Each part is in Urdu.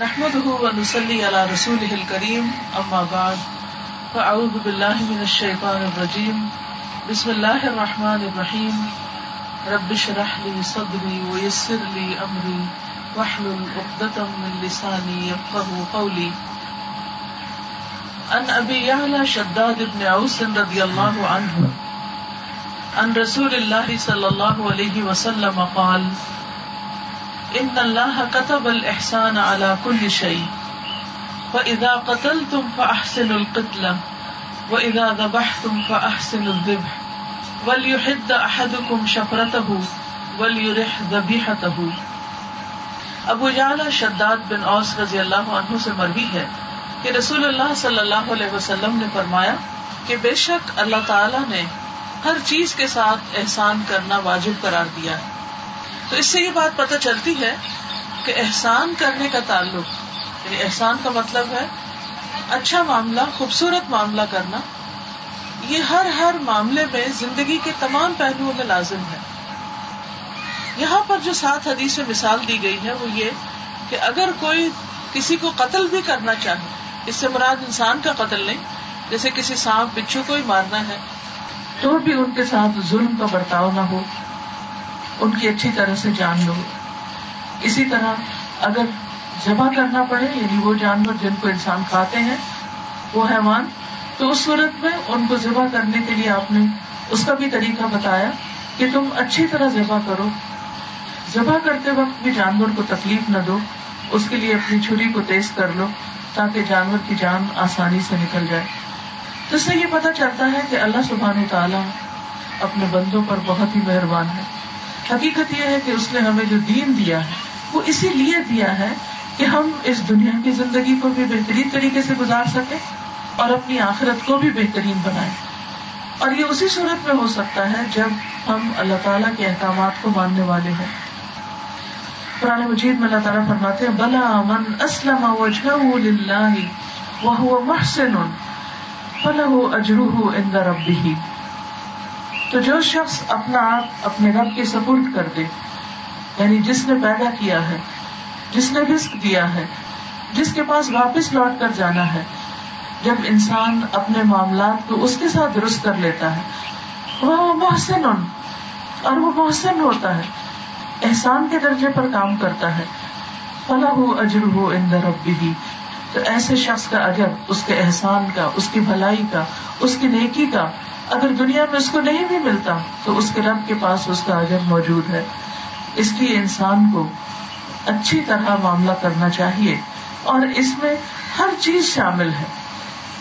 نحمده ونصلي على رسوله الكريم اما بعد فاعوذ بالله من الشيطان الرجيم. بسم الله الرحمن الرحيم. رب اشرح لي صدري ويسر لي امري واحلل عقدة من لساني يفقهوا قولي. عن ابي يعلى شداد بن اوس رضي الله عنه، عن رسول الله صلى الله عليه وسلم قال ان اللہ قطب الحسان كتب الاحسان على كل شيء. فاذا قتلتم فاحسنوا القتل. و ادا دبح تم فحسن واذا ذبحتم فاحسنوا الذبح. وليحد احدكم شفرته وليرح ذبيحته. ابو جعل شداد بن اوس رضی اللہ عنہ سے مروی ہے کہ رسول اللہ صلی اللہ علیہ وسلم نے فرمایا کہ بے شک اللہ تعالی نے ہر چیز کے ساتھ احسان کرنا واجب قرار دیا ہے۔ تو اس سے یہ بات پتہ چلتی ہے کہ احسان کرنے کا تعلق یعنی احسان کا مطلب ہے اچھا معاملہ، خوبصورت معاملہ کرنا، یہ ہر ہر معاملے میں زندگی کے تمام پہلوؤں میں لازم ہے۔ یہاں پر جو سات حدیث میں مثال دی گئی ہے، وہ یہ کہ اگر کوئی کسی کو قتل بھی کرنا چاہے، اس سے مراد انسان کا قتل نہیں، جیسے کسی سانپ بچھو کو ہی مارنا ہے، تو بھی ان کے ساتھ ظلم کا برتاؤ نہ ہو۔ ان کی اچھی طرح سے جان لو۔ اسی طرح اگر ذبح کرنا پڑے یعنی وہ جانور جن کو انسان کھاتے ہیں، وہ حیوان، تو اس صورت میں ان کو ذبح کرنے کے لیے آپ نے اس کا بھی طریقہ بتایا کہ تم اچھی طرح ذبح کرو۔ ذبح کرتے وقت بھی جانور کو تکلیف نہ دو، اس کے لیے اپنی چھری کو تیز کر لو تاکہ جانور کی جان آسانی سے نکل جائے۔ تو اس سے یہ پتا چلتا ہے کہ اللہ سبحانہ تعالیٰ اپنے بندوں پر بہت ہی مہربان ہے۔ حقیقت یہ ہے کہ اس نے ہمیں جو دین دیا ہے، وہ اسی لیے دیا ہے کہ ہم اس دنیا کی زندگی کو بھی بہترین طریقے سے گزار سکیں اور اپنی آخرت کو بھی بہترین بنائیں۔ اور یہ اسی صورت میں ہو سکتا ہے جب ہم اللہ تعالیٰ کے احکامات کو ماننے والے ہیں قرآن مجید میں اللہ تعالیٰ فرماتے ہیں، بلا من اسلم وجہ وہ محسن فلاح اجروح عند ربه تو جو شخص اپنا آپ اپنے رب کے سپرد کر دے یعنی جس نے پیدا کیا ہے، جس نے رسک دیا ہے، جس کے پاس واپس لوٹ کر جانا ہے، جب انسان اپنے معاملات کو اس کے ساتھ درست کر لیتا ہے وہ محسن اور وہ محسن ہوتا ہے، احسان کے درجے پر کام کرتا ہے۔ فلاح اجر ہو اندر ربی بھی تو ایسے شخص کا اجر، اس کے احسان کا، اس کی بھلائی کا، اس کی نیکی کا اگر دنیا میں اس کو نہیں بھی ملتا، تو اس کے رب کے پاس اس کا اجر موجود ہے۔ اس لیے انسان کو اچھی طرح معاملہ کرنا چاہیے۔ اور اس میں ہر چیز شامل ہے۔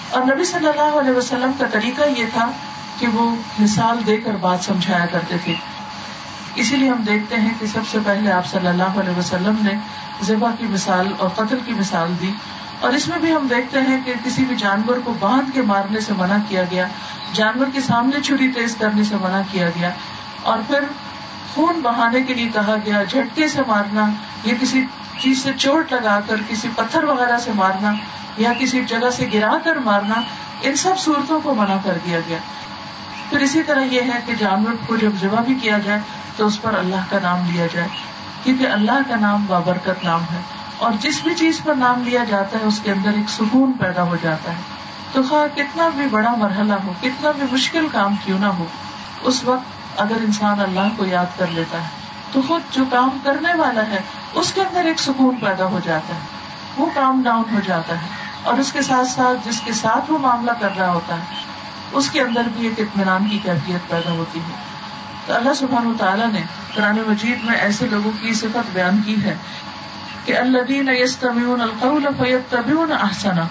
اور نبی صلی اللہ علیہ وسلم کا طریقہ یہ تھا کہ وہ مثال دے کر بات سمجھایا کرتے تھے۔ اسی لیے ہم دیکھتے ہیں کہ سب سے پہلے آپ صلی اللہ علیہ وسلم نے ذبح کی مثال اور قتل کی مثال دی۔ اور اس میں بھی ہم دیکھتے ہیں کہ کسی بھی جانور کو باندھ کے مارنے سے منع کیا گیا۔ جانور کے سامنے چھری تیز کرنے سے منع کیا گیا اور پھر خون بہانے کے لیے کہا گیا، جھٹکے سے مارنا یا کسی چیز سے چوٹ لگا کر کسی پتھر وغیرہ سے مارنا یا کسی جگہ سے گرا کر مارنا، ان سب صورتوں کو منع کر دیا گیا۔ پھر اسی طرح یہ ہے کہ جانور کو جب ذبح بھی کیا جائے تو اس پر اللہ کا نام لیا جائے، کیونکہ اللہ کا نام بابرکت نام ہے اور جس بھی چیز پر نام لیا جاتا ہے، اس کے اندر ایک سکون پیدا ہو جاتا ہے۔ تو خواہ کتنا بھی بڑا مرحلہ ہو، کتنا بھی مشکل کام کیوں نہ ہو، اس وقت اگر انسان اللہ کو یاد کر لیتا ہے، تو خود جو کام کرنے والا ہے، اس کے اندر ایک سکون پیدا ہو جاتا ہے، وہ کام ڈاؤن ہو جاتا ہے، اور اس کے ساتھ ساتھ جس کے ساتھ وہ معاملہ کر رہا ہوتا ہے، اس کے اندر بھی ایک اطمینان کی کیفیت پیدا ہوتی ہے۔ تو اللہ سبحان تعالیٰ نے قرآن مجید میں ایسے لوگوں کی صفت بیان کی ہے کہ اللہ یستمعون القول فیتبعون احسنا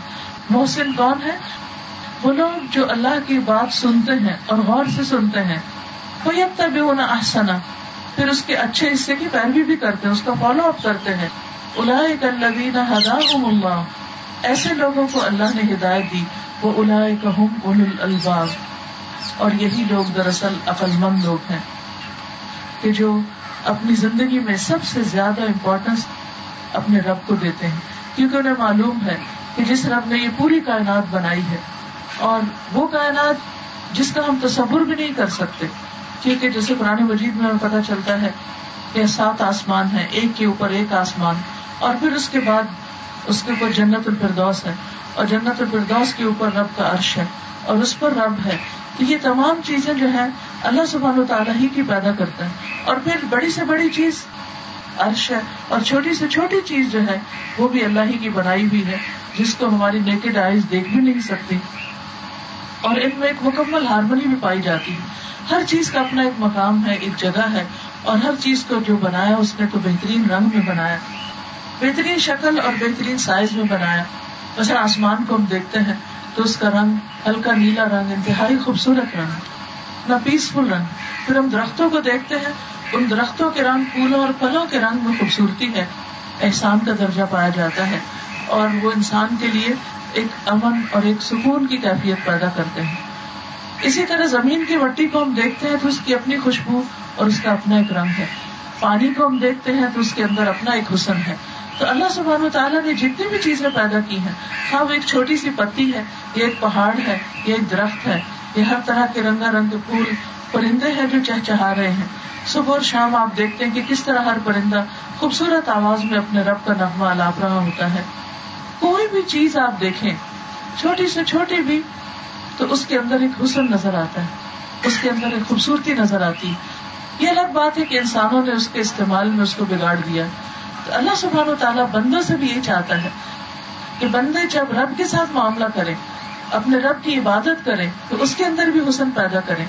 محسن کون ہے وہ لوگ جو اللہ کی بات سنتے ہیں اور غور سے سنتے ہیں۔ فیتبعون احسنا پھر اس کے اچھے حصے کی پیروی بھی کرتے ہیں، اس کا فالو اپ کرتے ہیں۔ اولئک الذین اللہ ایسے لوگوں کو اللہ نے ہدایت دی۔ وہ اولئک هم اور یہی لوگ دراصل عقل مند لوگ ہیں۔ کہ جو اپنی زندگی میں سب سے زیادہ امپورٹینس اپنے رب کو دیتے ہیں۔ کیونکہ انہیں معلوم ہے کہ جس رب نے یہ پوری کائنات بنائی ہے اور وہ کائنات جس کا ہم تصور بھی نہیں کر سکتے، کیونکہ جیسے پرانے مجید میں ہمیں پتا چلتا ہے کہ سات آسمان ہے ایک کے اوپر ایک آسمان، اور پھر اس کے بعد اس کے اوپر جنت الفردوس ہے، اور جنت الفردوس کے اوپر رب کا عرش ہے، اور اس پر رب ہے۔ تو یہ تمام چیزیں جو ہے اللہ سبحان و تعالیٰ ہی کی پیدا کرتا ہے اور پھر بڑی سے بڑی چیز عرش ہے اور چھوٹی سے چھوٹی چیز جو ہے وہ بھی اللہ ہی کی بنائی ہوئی ہے، جس کو ہماری نیکڈ آئیز دیکھ بھی نہیں سکتی اور ان میں ایک مکمل ہارمونی بھی پائی جاتی ہے۔ ہر چیز کا اپنا ایک مقام ہے، ایک جگہ ہے۔ اور ہر چیز کو جو بنایا، اس نے تو بہترین رنگ میں بنایا۔ بہترین شکل اور بہترین سائز میں بنایا۔ ویسے آسمان کو ہم دیکھتے ہیں تو اس کا رنگ ہلکا نیلا رنگ، انتہائی خوبصورت رنگ، نہ پیسفل رنگ۔ پھر ہم درختوں کو دیکھتے ہیں ان درختوں کے رنگ، پھولوں اور پھلوں کے رنگ میں خوبصورتی ہے، احسان کا درجہ پایا جاتا ہے اور وہ انسان کے لیے ایک امن اور ایک سکون کی کیفیت پیدا کرتے ہیں۔ اسی طرح زمین کی مٹی کو ہم دیکھتے ہیں تو اس کی اپنی خوشبو اور اس کا اپنا ایک رنگ ہے۔ پانی کو ہم دیکھتے ہیں تو اس کے اندر اپنا ایک حسن ہے۔ تو اللہ سبحان و تعالیٰ نے جتنی بھی چیزیں پیدا کی ہیں ہاں وہ ایک چھوٹی سی پتی ہے، یہ ایک پہاڑ ہے، یہ ایک درخت ہے، یہ ہر طرح کے رنگا رنگ پھول، پرندے ہیں جو چہچہا رہے ہیں۔ صبح اور شام آپ دیکھتے ہیں کہ کس طرح ہر پرندہ خوبصورت آواز میں اپنے رب کا نغمہ الاپ رہا ہوتا ہے۔ کوئی بھی چیز آپ دیکھیں، چھوٹی سے چھوٹی بھی، تو اس کے اندر ایک حسن نظر آتا ہے، اس کے اندر ایک خوبصورتی نظر آتی۔ یہ الگ بات ہے کہ انسانوں نے اس کے استعمال میں اس کو بگاڑ دیا۔ تو اللہ سبحان و تعالیٰ بندوں سے بھی یہ چاہتا ہے کہ بندے جب رب کے ساتھ معاملہ کریں، اپنے رب کی عبادت کریں، تو اس کے اندر بھی حسن پیدا کریں۔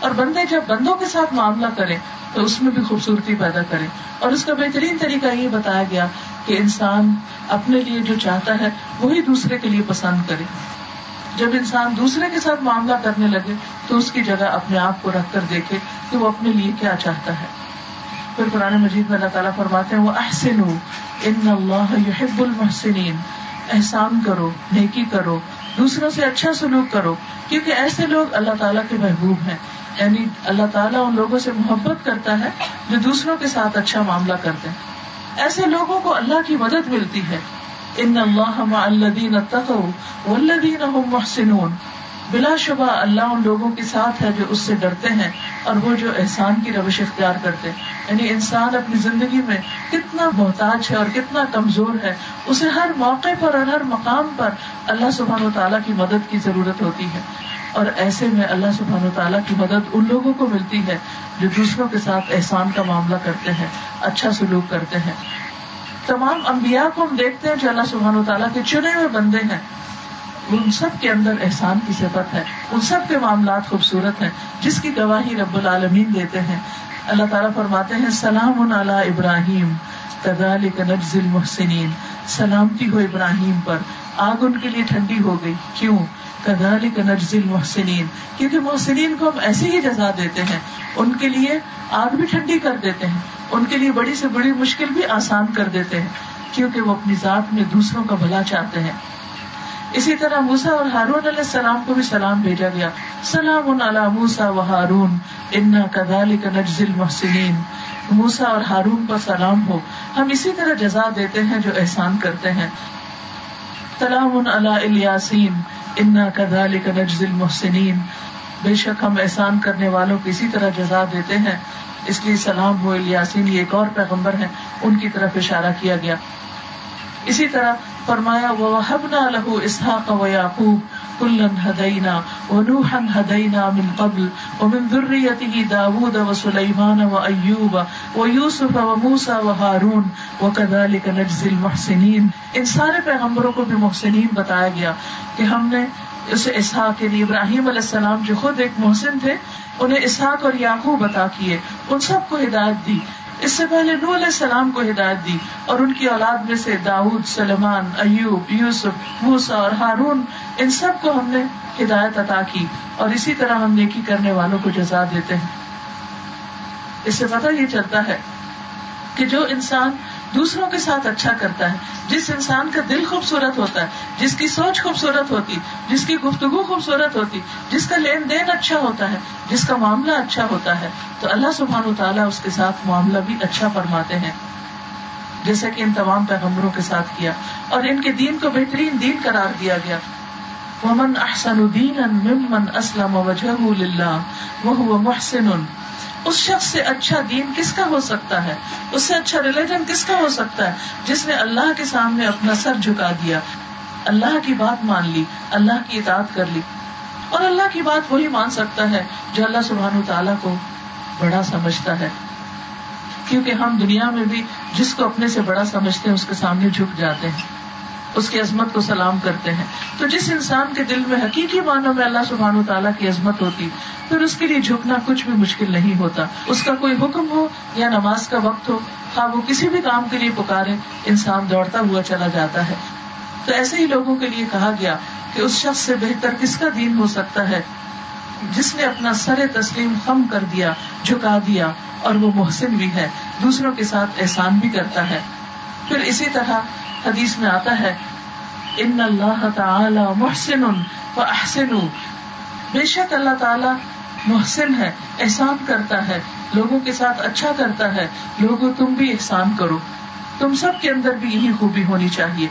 اور بندے جب بندوں کے ساتھ معاملہ کریں تو اس میں بھی خوبصورتی پیدا کرے اور اس کا بہترین طریقہ یہ بتایا گیا کہ انسان اپنے لیے جو چاہتا ہے وہی دوسرے کے لیے پسند کرے۔ جب انسان دوسرے کے ساتھ معاملہ کرنے لگے تو اس کی جگہ اپنے آپ کو رکھ کر دیکھے کہ وہ اپنے لیے کیا چاہتا ہے۔ پھر قرآن مجید میں اللہ تعالیٰ فرماتے ہیں وہ احسن ان اللہ یحب المحسنین احسان کرو، نیکی کرو، دوسروں سے اچھا سلوک کرو، کیونکہ ایسے لوگ اللہ تعالیٰ کے محبوب ہیں۔ یعنی اللہ تعالیٰ ان لوگوں سے محبت کرتا ہے جو دوسروں کے ساتھ اچھا معاملہ کرتے ہیں۔ ایسے لوگوں کو اللہ کی مدد ملتی ہے۔ ان اللہ الدین والذین هم محسنون۔ بلا شبہ اللہ ان لوگوں کے ساتھ ہے جو اس سے ڈرتے ہیں۔ اور وہ جو احسان کی روش اختیار کرتے یعنی انسان اپنی زندگی میں کتنا محتاج ہے اور کتنا کمزور ہے، اسے ہر موقع پر اور ہر مقام پر اللہ سبحان و تعالیٰ کی مدد کی ضرورت ہوتی ہے۔ اور ایسے میں اللہ سبحان و تعالیٰ کی مدد ان لوگوں کو ملتی ہے جو دوسروں کے ساتھ احسان کا معاملہ کرتے ہیں اچھا سلوک کرتے ہیں۔ تمام انبیاء کو ہم دیکھتے ہیں جو اللہ سبحان و تعالیٰ کے چنے ہوئے بندے ہیں۔ ان سب کے اندر احسان کی صفت ہے، ان سب کے معاملات خوبصورت ہیں، جس کی گواہی رب العالمین دیتے ہیں۔ اللہ تعالیٰ فرماتے ہیں، سلام ابراہیم نجز المحسنین۔ سلامتی ہو ابراہیم پر۔ آگ ان کے لیے ٹھنڈی ہو گئی۔ کیوں؟ کدالی نجز المحسنین۔ کیونکہ محسنین کو ہم ایسی ہی جزا دیتے ہیں۔ ان کے لیے آگ بھی ٹھنڈی کر دیتے ہیں۔ ان کے لیے بڑی سے بڑی مشکل بھی آسان کر دیتے ہیں۔ کیونکہ وہ اپنی ذات میں دوسروں کا بھلا چاہتے ہیں۔ اسی طرح موسا اور ہارون علیہ السلام کو بھی سلام بھیجا گیا۔ سلام موسا و ہارون ان کدال نجزل محسنین موسا اور ہارون پر سلام ہو۔ ہم اسی طرح جزا دیتے ہیں جو احسان کرتے ہیں۔ سلام الیاسین ان کدال کا نجزل محسنین بے شک ہم احسان کرنے والوں کو اسی طرح جزا دیتے ہیں۔ اس لیے سلام ہو الیاسین، یہ ایک اور پیغمبر ہے ان کی طرف اشارہ کیا گیا۔ اسی طرح فرمایا وہ لہو اسحاق و یعقوب کلن ہدینا و نوحن ہدینا من قبل ومن ذریته داود و سلیمان و ایوب و یوسف و موسا و ہارون و کذالک نجزی المحسنین ان سارے پیغمبروں کو بھی محسنین بتایا گیا کہ ہم نے اسے اسحاق یعنی ابراہیم علیہ السلام جو خود ایک محسن تھے، انہیں اسحاق اور یعقوب عطا کیے، ان سب کو ہدایت دی۔ اس سے پہلے نو علیہ السلام کو ہدایت دی اور ان کی اولاد میں سے داود سلمان، ایوب، یوسف موسا اور ہارون، ان سب کو ہم نے ہدایت عطا کی اور اسی طرح ہم نیکی کرنے والوں کو جزا دیتے ہیں۔ اس سے پتہ یہ چلتا ہے کہ جو انسان دوسروں کے ساتھ اچھا کرتا ہے، جس انسان کا دل خوبصورت ہوتا ہے، جس کی سوچ خوبصورت ہوتی، جس کی گفتگو خوبصورت ہوتی، جس کا لین دین اچھا ہوتا ہے، جس کا معاملہ اچھا ہوتا ہے، تو اللہ سبحان و تعالیٰ اس کے ساتھ معاملہ بھی اچھا فرماتے ہیں۔ جیسے کہ ان تمام پیغمبروں کے ساتھ کیا، اور ان کے دین کو بہترین دین قرار دیا گیا۔ ومن احسن دین ممن اسلم وجہ وہ محسن۔ اس شخص سے اچھا دین کس کا ہو سکتا ہے؟ اس سے اچھا ریلیجن کس کا ہو سکتا ہے؟ جس نے اللہ کے سامنے اپنا سر جھکا دیا۔ اللہ کی بات مان لی، اللہ کی اطاعت کر لی۔ اور اللہ کی بات وہی مان سکتا ہے جو اللہ سبحان تعالیٰ کو بڑا سمجھتا ہے۔ کیونکہ ہم دنیا میں بھی جس کو اپنے سے بڑا سمجھتے ہیں، اس کے سامنے جھک جاتے ہیں۔ اس کی عظمت کو سلام کرتے ہیں۔ تو جس انسان کے دل میں حقیقی معنوں میں اللہ سبحان و تعالیٰ کی عظمت ہوتی، پھر اس کے لیے جھکنا کچھ بھی مشکل نہیں ہوتا۔ اس کا کوئی حکم ہو یا نماز کا وقت ہو ہاں وہ کسی بھی کام کے لیے پکارے، انسان دوڑتا ہوا چلا جاتا ہے۔ تو ایسے ہی لوگوں کے لیے کہا گیا کہ اس شخص سے بہتر کس کا دین ہو سکتا ہے؟ جس نے اپنا سر تسلیم خم کر دیا، جھکا دیا اور وہ محسن بھی ہے، دوسروں کے ساتھ احسان بھی کرتا ہے۔ پھر اسی طرح حدیث میں آتا ہے، ان اللہ تعالی محسن و احسن. بے شک اللہ تعالی محسن ہے، احسان کرتا ہے، لوگوں کے ساتھ اچھا کرتا ہے، لوگوں تم بھی احسان کرو۔ تم سب کے اندر بھی یہی خوبی ہونی چاہیے۔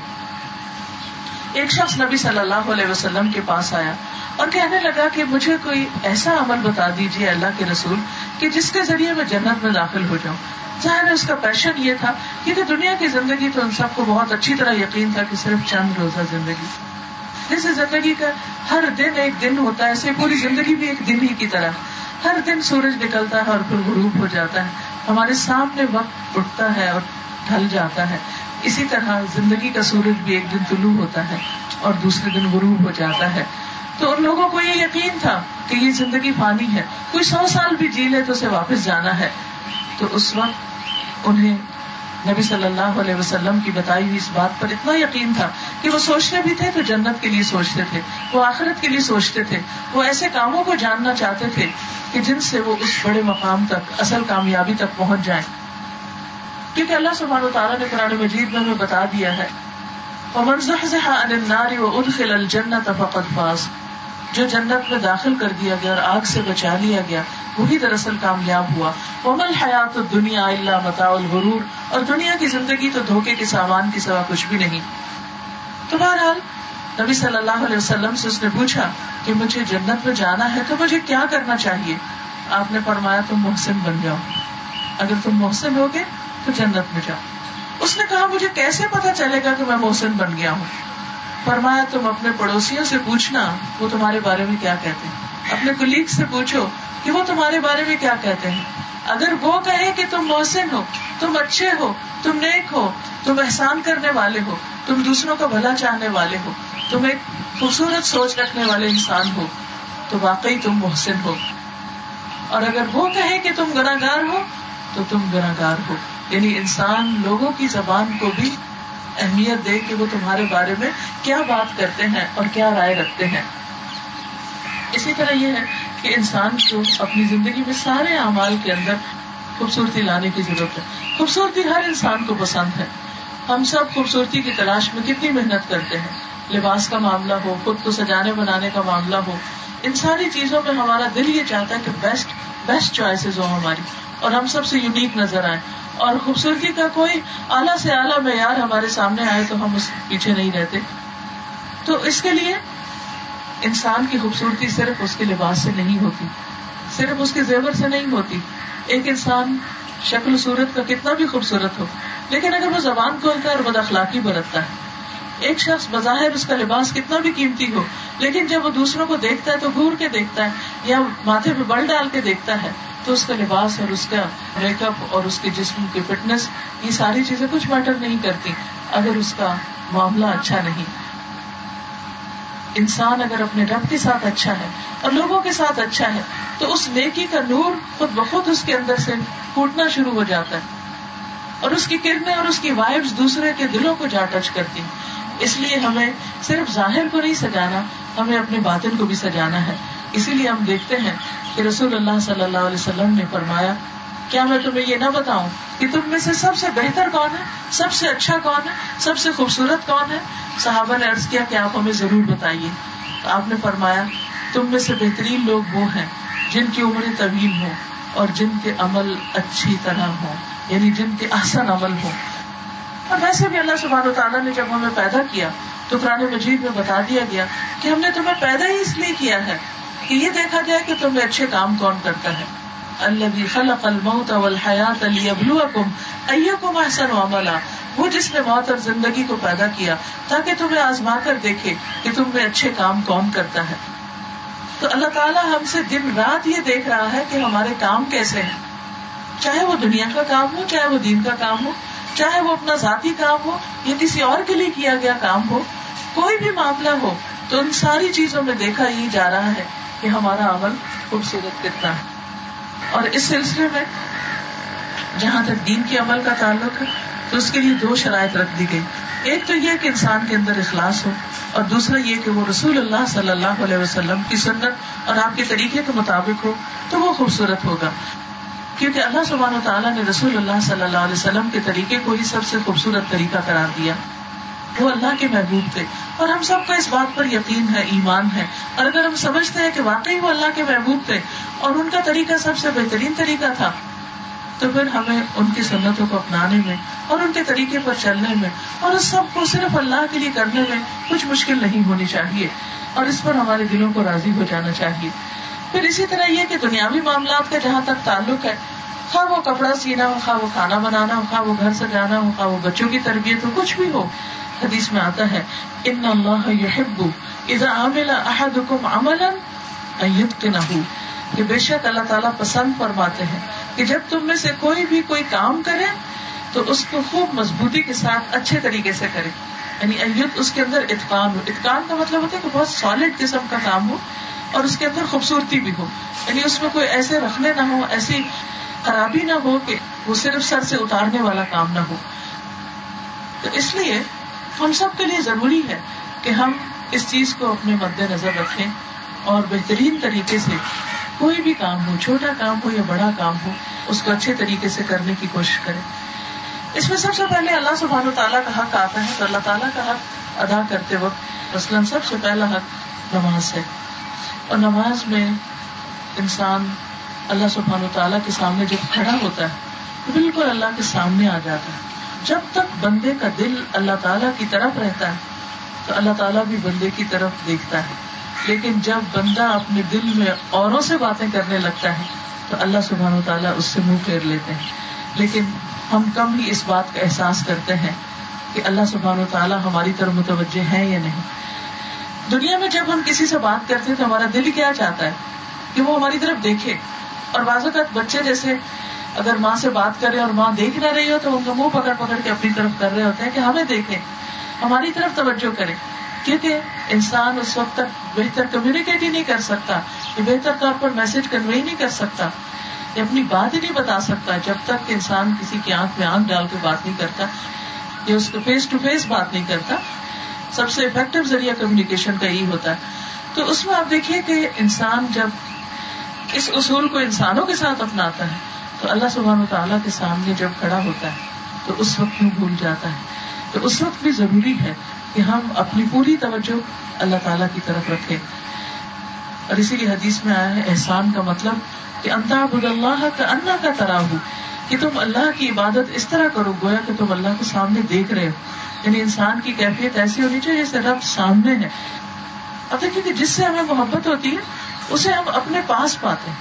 ایک شخص نبی صلی اللہ علیہ وسلم کے پاس آیا اور کہنے لگا کہ مجھے کوئی ایسا عمل بتا دیجیے اللہ کے رسول کہ جس کے ذریعے میں جنت میں داخل ہو جاؤں۔ ظاہر اس کا پیشن یہ تھا کیونکہ دنیا کی زندگی تو ان سب کو بہت اچھی طرح یقین تھا کہ صرف چند روزہ زندگی۔ جیسے زندگی کا ہر دن ایک دن ہوتا ہے ایسے پوری زندگی بھی ایک دن ہی کی طرح۔ ہر دن سورج نکلتا ہے اور پھر غروب ہو جاتا ہے۔ ہمارے سامنے وقت اٹھتا ہے اور ڈھل جاتا ہے۔ اسی طرح زندگی کا سورج بھی ایک دن طلوع ہوتا ہے اور دوسرے دن غروب ہو جاتا ہے۔ تو ان لوگوں کو یہ یقین تھا کہ یہ زندگی پانی ہے۔ کوئی سو سال بھی جی لے تو اسے واپس جانا ہے۔ تو اس وقت انہیں نبی صلی اللہ علیہ وسلم کی بتائی ہوئی اس بات پر اتنا یقین تھا کہ وہ سوچتے بھی تھے تو جنت کے لیے سوچتے تھے، وہ آخرت کے لیے سوچتے تھے، وہ ایسے کاموں کو جاننا چاہتے تھے کہ جن سے وہ اس بڑے مقام تک، اصل کامیابی تک پہنچ جائیں۔ کیونکہ اللہ سبحانہ و تعالیٰ نے قرآن مجید میں ہمیں بتا دیا ہے جو جنت میں داخل کر دیا گیا اور آگ سے بچا لیا گیا، وہی دراصل کامیاب ہوا۔ ومل حیات دنیا اللہ متا الغرور۔ اور دنیا کی زندگی تو دھوکے کے سامان کی سوا کچھ بھی نہیں۔ تو بہرحال، نبی صلی اللہ علیہ وسلم سے اس نے پوچھا کہ مجھے جنت میں جانا ہے تو مجھے کیا کرنا چاہیے؟ آپ نے فرمایا، تم محسن بن جاؤ۔ اگر تم محسن ہوگے تو جنت میں جاؤ۔ اس نے کہا، مجھے کیسے پتا چلے گا کہ میں محسن بن گیا ہوں؟ فرمایا تم اپنے پڑوسیوں سے پوچھنا وہ تمہارے بارے میں کیا کہتے ہیں۔ اپنے کلیگ سے پوچھو کہ وہ تمہارے بارے میں کیا کہتے ہیں۔ اگر وہ کہے کہ تم محسن ہو، تم اچھے ہو، تم نیک ہو، تم احسان کرنے والے ہو، تم دوسروں کا بھلا چاہنے والے ہو، تم ایک خوبصورت سوچ رکھنے والے انسان ہو، تو واقعی تم محسن ہو۔ اور اگر وہ کہے کہ تم گناگار ہو، تو تم گناگار ہو۔ یعنی انسان لوگوں کی زبان کو بھی اہمیت دے کہ وہ تمہارے بارے میں کیا بات کرتے ہیں اور کیا رائے رکھتے ہیں۔ اسی طرح یہ ہے کہ انسان کو اپنی زندگی میں سارے اعمال کے اندر خوبصورتی لانے کی ضرورت ہے۔ خوبصورتی ہر انسان کو پسند ہے۔ ہم سب خوبصورتی کی تلاش میں کتنی محنت کرتے ہیں۔ لباس کا معاملہ ہو، خود کو سجانے بنانے کا معاملہ ہو، ان ساری چیزوں میں ہمارا دل یہ چاہتا ہے کہ بیسٹ بیسٹ چوائسیز ہو ہماری۔ اور ہم سب سے یونیک نظر آئے۔ اور خوبصورتی کا کوئی اعلیٰ سے اعلیٰ معیار ہمارے سامنے آئے تو ہم اس پیچھے نہیں رہتے۔ تو اس کے لیے انسان کی خوبصورتی صرف اس کے لباس سے نہیں ہوتی۔ صرف اس کے زیور سے نہیں ہوتی۔ ایک انسان شکل صورت کا کتنا بھی خوبصورت ہو، لیکن اگر وہ زبان کھولتا ہے اور بد اخلاقی برتتا ہے ایک شخص بظاہر اس کا لباس کتنا بھی قیمتی ہو، لیکن جب وہ دوسروں کو دیکھتا ہے تو گور کے دیکھتا ہے یا ماتھے پہ بل ڈال کے دیکھتا ہے، تو اس کا لباس اور اس کا میک اپ اور اس کے جسم کی فٹنس، یہ ساری چیزیں کچھ میٹر نہیں کرتی، اگر اس کا معاملہ اچھا نہیں۔ انسان اگر اپنے رب کے ساتھ اچھا ہے اور لوگوں کے ساتھ اچھا ہے، تو اس نیکی کا نور خود بخود اس کے اندر سے پھوٹنا شروع ہو جاتا ہے اور اس کی کرنیں اور اس کی وائبس دوسرے کے دلوں کو جا ٹچ کرتی اس لیے ہمیں صرف ظاہر کو نہیں سجانا، ہمیں اپنے باطن کو بھی سجانا ہے۔ اسی لیے ہم دیکھتے ہیں کہ رسول اللہ صلی اللہ علیہ وسلم نے فرمایا، کیا میں تمہیں یہ نہ بتاؤں کہ تم میں سے سب سے بہتر کون ہے؟ سب سے اچھا کون ہے؟ سب سے خوبصورت کون ہے؟ صحابہ نے ارض کیا کہ آپ ہمیں ضرور بتائیے۔ تو آپ نے فرمایا، تم میں سے بہترین لوگ وہ ہیں جن کی عمریں طویل ہوں اور جن کے عمل اچھی طرح ہوں یعنی جن کے احسن عمل ہوں۔ اور ویسے بھی اللہ سبحانہ و تعالیٰ نے جب ہمیں پیدا کیا تو قرآن مجید میں بتا دیا گیا کہ ہم نے تمہیں پیدا ہی اس لیے کیا ہے کہ یہ دیکھا جائے کہ تمہیں اچھے کام کون کرتا ہے۔ الذي خلق الموت والحیات لیبلوکم ایکم احسن عملا۔ وہ جس نے موت اور زندگی کو پیدا کیا تاکہ تمہیں آزما کر دیکھے کہ تم میں اچھے کام کون کرتا ہے۔ تو اللہ تعالیٰ ہم سے دن رات یہ دیکھ رہا ہے کہ ہمارے کام کیسے ہیں۔ چاہے وہ دنیا کا کام ہو، چاہے وہ دین کا کام ہو چاہے وہ اپنا ذاتی کام ہو یا کسی اور کے لیے کیا گیا کام ہو، کوئی بھی معاملہ ہو، تو ان ساری چیزوں میں دیکھا ہی جا رہا ہے کہ ہمارا عمل خوبصورت کتنا ہے۔ اور اس سلسلے میں جہاں تک دین کے عمل کا تعلق ہے، تو اس کے لیے دو شرائط رکھ دی گئی۔ ایک تو یہ کہ انسان کے اندر اخلاص ہو، اور دوسرا یہ کہ وہ رسول اللہ صلی اللہ علیہ وسلم کی سنت اور آپ کے طریقے کے مطابق ہو، تو وہ خوبصورت ہوگا۔ کیونکہ اللہ سبحانہ و تعالیٰ نے رسول اللہ صلی اللہ علیہ وسلم کے طریقے کو ہی سب سے خوبصورت طریقہ قرار دیا۔ وہ اللہ کے محبوب تھے۔ اور ہم سب کو اس بات پر یقین ہے، ایمان ہے۔ اور اگر ہم سمجھتے ہیں کہ واقعی وہ اللہ کے محبوب تھے اور ان کا طریقہ سب سے بہترین طریقہ تھا، تو پھر ہمیں ان کی سنتوں کو اپنانے میں اور ان کے طریقے پر چلنے میں اور اس سب کو صرف اللہ کے لیے کرنے میں کچھ مشکل نہیں ہونی چاہیے۔ اور اس پر ہمارے دلوں کو راضی ہو جانا چاہیے۔ پھر اسی طرح یہ کہ دنیاوی معاملات کا جہاں تک تعلق ہے، خواہ وہ کپڑا سینا ہو، خواہ وہ کھانا بنانا ہو، خواہ وہ گھر سے جانا ہو، خواہ وہ بچوں کی تربیت ہو، کچھ بھی ہو، حدیث میں آتا ہے، ان اللہ یحب اذا عمل احدکم عملا ان کہ بے شک اللہ تعالیٰ پسند فرماتے ہیں کہ جب تم میں سے کوئی بھی کوئی کام کرے، تو اس کو خوب مضبوطی کے ساتھ اچھے طریقے سے کرے۔ یعنی ایت اس کے اندر اتقان ہو۔ اتقان کا مطلب ہوتا ہے کہ بہت سالڈ قسم کا کام ہو۔ اور اس کے اندر خوبصورتی بھی ہو۔ یعنی اس میں کوئی ایسے رکھنے نہ ہو، ایسی خرابی نہ ہو کہ وہ صرف سر سے اتارنے والا کام نہ ہو۔ تو اس لیے ہم سب کے لیے ضروری ہے کہ ہم اس چیز کو اپنے مد نظر رکھیں اور بہترین طریقے سے کوئی بھی کام ہو، چھوٹا کام ہو یا بڑا کام ہو، اس کو اچھے طریقے سے کرنے کی کوشش کریں۔ اس میں سب سے پہلے اللہ سبحان و تعالیٰ کا حق آتا ہے۔ تو اللہ تعالیٰ کا حق ادا کرتے وقت، مثلاً سب سے پہلا حق نماز ہے۔ اور نماز میں انسان اللہ سبحان و تعالیٰ کے سامنے جب کھڑا ہوتا ہے تو بالکل اللہ کے سامنے آ جاتا ہے۔ جب تک بندے کا دل اللہ تعالیٰ کی طرف رہتا ہے، تو اللہ تعالیٰ بھی بندے کی طرف دیکھتا ہے۔ لیکن جب بندہ اپنے دل میں اوروں سے باتیں کرنے لگتا ہے، تو اللہ سبحان و تعالیٰ اس سے منہ پھیر لیتے ہیں۔ لیکن ہم کم ہی اس بات کا احساس کرتے ہیں کہ اللہ سبحان و تعالیٰ ہماری طرف متوجہ ہے یا نہیں۔ دنیا میں جب ہم کسی سے بات کرتے ہیں تو ہمارا دل کیا چاہتا ہے کہ وہ ہماری طرف دیکھے؟ اور بعض اوقات بچے جیسے اگر ماں سے بات کرے اور ماں دیکھ نہ رہی ہو تو ان کا منہ پکڑ پکڑ کے اپنی طرف کر رہے ہوتے ہیں کہ ہمیں دیکھے ہماری طرف توجہ کرے کیونکہ انسان اس وقت تک بہتر کمیونیکیٹ ہی نہیں کر سکتا بہتر طور پر میسج کنوے نہیں کر سکتا یا اپنی بات ہی نہیں بتا سکتا جب تک انسان کسی کی آنکھ میں آنکھ ڈال کے بات نہیں کرتا، یا اس کو فیس ٹو فیس بات نہیں کرتا۔ سب سے افیکٹو ذریعہ کمیونیکیشن کا یہی ہوتا ہے۔ تو اس میں آپ دیکھیے کہ انسان جب اس اصول کو انسانوں کے ساتھ اپناتا ہے، تو اللہ سبحانہ تعالیٰ کے سامنے جب کھڑا ہوتا ہے، تو اس وقت میں بھول جاتا ہے۔ تو اس وقت بھی ضروری ہے کہ ہم اپنی پوری توجہ اللہ تعالیٰ کی طرف رکھے اور اسی لیے حدیث میں آیا ہے، احسان کا مطلب کہ بد اللہ کا انا کا طرح ہو کہ تم اللہ کی عبادت اس طرح کرو، گویا کہ تم اللہ کے سامنے دیکھ رہے ہو۔ یعنی انسان کی کیفیت ایسی ہونی چاہیے جیسے رب سامنے ہے۔ اب دیکھیے کہ جس سے ہمیں محبت ہوتی ہے، اسے ہم اپنے پاس پاتے ہیں۔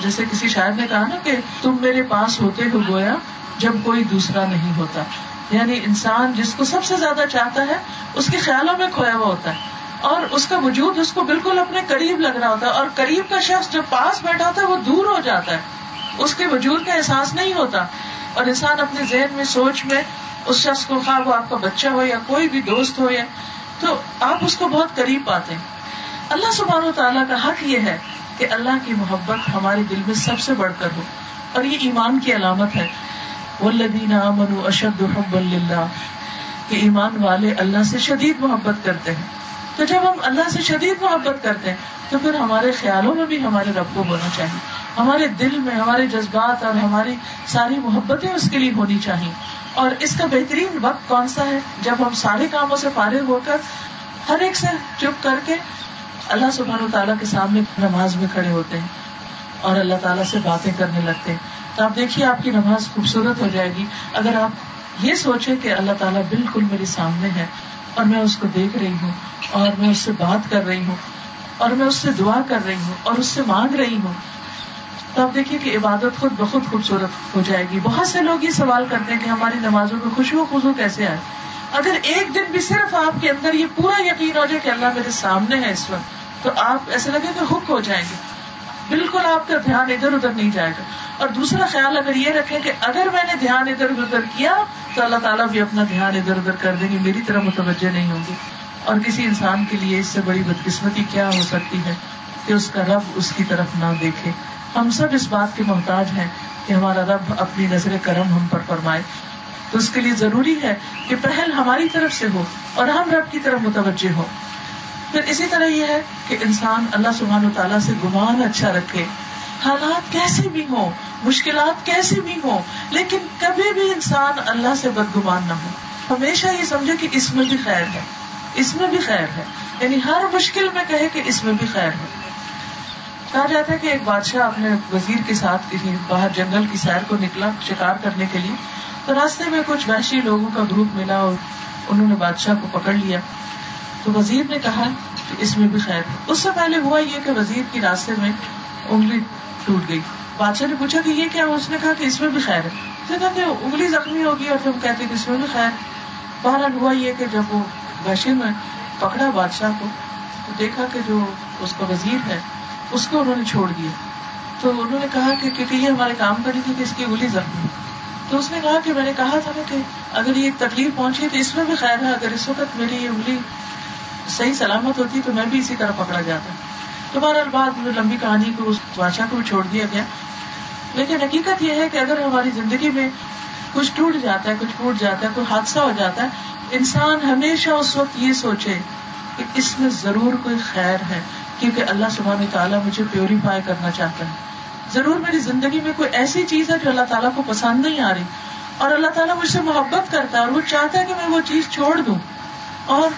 جیسے کسی شاعر نے کہا نا کہ تم میرے پاس ہوتے ہو گویا جب کوئی دوسرا نہیں ہوتا۔ یعنی انسان جس کو سب سے زیادہ چاہتا ہے، اس کے خیالوں میں کھویا ہوا ہوتا ہے۔ اور اس کا وجود اس کو بالکل اپنے قریب لگ رہا ہوتا ہے۔ اور قریب کا شخص جو پاس بیٹھا ہوتا ہے، وہ دور ہو جاتا ہے۔ اس کے وجود کا احساس نہیں ہوتا۔ اور انسان اپنے ذہن میں سوچ میں اس شخص کو خواہ وہ آپ کا بچہ ہو یا کوئی بھی دوست ہو یا تو آپ اس کو بہت قریب پاتے ہیں۔ اللہ سبحان و تعالیٰ کا حق یہ ہے کہ اللہ کی محبت ہمارے دل میں سب سے بڑھ کر ہو۔ اور یہ ایمان کی علامت ہے۔ والذین آمنوا اشد حب اللہ کہ ایمان والے اللہ سے شدید محبت کرتے ہیں۔ تو جب ہم اللہ سے شدید محبت کرتے ہیں، تو پھر ہمارے خیالوں میں بھی ہمارے رب کو ہونا چاہیے۔ ہمارے دل میں، ہمارے جذبات اور ہماری ساری محبتیں اس کے لیے ہونی چاہیے۔ اور اس کا بہترین وقت کون سا ہے؟ جب ہم سارے کاموں سے فارغ ہو کر ہر ایک سے چپ کر کے اللہ سبحانہ و تعالیٰ کے سامنے نماز میں کھڑے ہوتے ہیں اور اللہ تعالیٰ سے باتیں کرنے لگتے ہیں۔ تو آپ دیکھیے، آپ کی نماز خوبصورت ہو جائے گی۔ اگر آپ یہ سوچے کہ اللہ تعالیٰ بالکل میرے سامنے ہے اور میں اس کو دیکھ رہی ہوں اور میں اس سے بات کر رہی ہوں اور میں اس سے دعا کر رہی ہوں اور اس سے مانگ رہی ہوں تو آپ دیکھیے کہ عبادت خود بخود خوبصورت ہو جائے گی۔ بہت سے لوگ یہ سوال کرتے ہیں کہ ہماری نمازوں میں خوشبو خوشبو کیسے آئے؟ اگر ایک دن بھی صرف آپ کے اندر یہ پورا یقین ہو جائے کہ اللہ میرے سامنے ہے اس وقت، تو آپ ایسے لگے کہ ہک ہو جائیں گے۔ بالکل آپ کا دھیان ادھر ادھر نہیں جائے گا۔ اور دوسرا خیال اگر یہ رکھے کہ اگر میں نے دھیان ادھر ادھر کیا، تو اللہ تعالیٰ بھی اپنا دھیان ادھر ادھر کر دیں گے۔ میری طرح متوجہ نہیں ہوں گے۔ اور کسی انسان کے لیے اس سے بڑی بدقسمتی کیا ہو سکتی ہے کہ اس کا رب اس کی طرف نہ دیکھے؟ ہم سب اس بات کے محتاج ہیں کہ ہمارا رب اپنی نظر کرم ہم پر فرمائے۔ تو اس کے لیے ضروری ہے کہ پہل ہماری طرف سے ہو اور ہم رب کی طرف متوجہ ہو پھر اسی طرح یہ ہے کہ انسان اللہ سبحان و تعالیٰ سے گمان اچھا رکھے۔ حالات کیسے بھی ہوں، مشکلات کیسے بھی ہوں، لیکن کبھی بھی انسان اللہ سے بدگمان نہ ہو۔ ہمیشہ یہ سمجھے کہ اس میں بھی خیر ہے۔ اس میں بھی خیر ہے۔ یعنی ہر مشکل میں کہے کہ اس میں بھی خیر ہے۔ کہا جاتا ہے کہ ایک بادشاہ اپنے وزیر کے ساتھ کسی باہر جنگل کی سیر کو نکلا، شکار کرنے کے لیے۔ تو راستے میں کچھ وحشی لوگوں کا گروپ ملا اور انہوں نے بادشاہ کو پکڑ لیا۔ تو وزیر نے کہا کہ اس میں بھی خیر۔ ہے اس سے پہلے ہوا یہ کہ وزیر کی راستے میں انگلی ٹوٹ گئی۔ بادشاہ نے پوچھا کہ یہ کیا اس نے کہا کہ اس میں بھی خیر ہے۔ کہا کہ انگلی زخمی ہوگی اور پھر کہتے کہ اس میں بھی خیر۔ بہرحال ہوا یہ کہ جب وہ وحشی میں پکڑا بادشاہ کو، تو دیکھا کہ جو اس کا وزیر ہے اس کو انہوں نے چھوڑ دیا۔ تو انہوں نے کہا کہ کیونکہ یہ ہمارے کام کرنی تھی کہ اس کی انگلی زخمی تو اس نے کہا کہ میں نے کہا تھا نا کہ اگر یہ تکلیف پہنچی تو اس میں بھی خیر ہے، اگر اس وقت میری یہ انگلی صحیح سلامت ہوتی تو میں بھی اسی طرح پکڑا جاتا۔ تو بہرحال بعد لمبی کہانی کو اس بادشاہ کو بھی چھوڑ دیا گیا۔ لیکن حقیقت یہ ہے کہ اگر ہماری زندگی میں کچھ ٹوٹ جاتا ہے، کچھ ٹوٹ جاتا ہے، کوئی حادثہ ہو جاتا ہے، انسان ہمیشہ اس وقت یہ سوچے کہ اس میں ضرور کوئی خیر ہے۔ کیونکہ اللہ سبحانہ تعالیٰ مجھے پیوریفائی کرنا چاہتا ہے۔ ضرور میری زندگی میں کوئی ایسی چیز ہے جو اللہ تعالیٰ کو پسند نہیں آ رہی اور اللہ تعالیٰ مجھ سے محبت کرتا ہے اور وہ چاہتا ہے کہ میں وہ چیز چھوڑ دوں۔ اور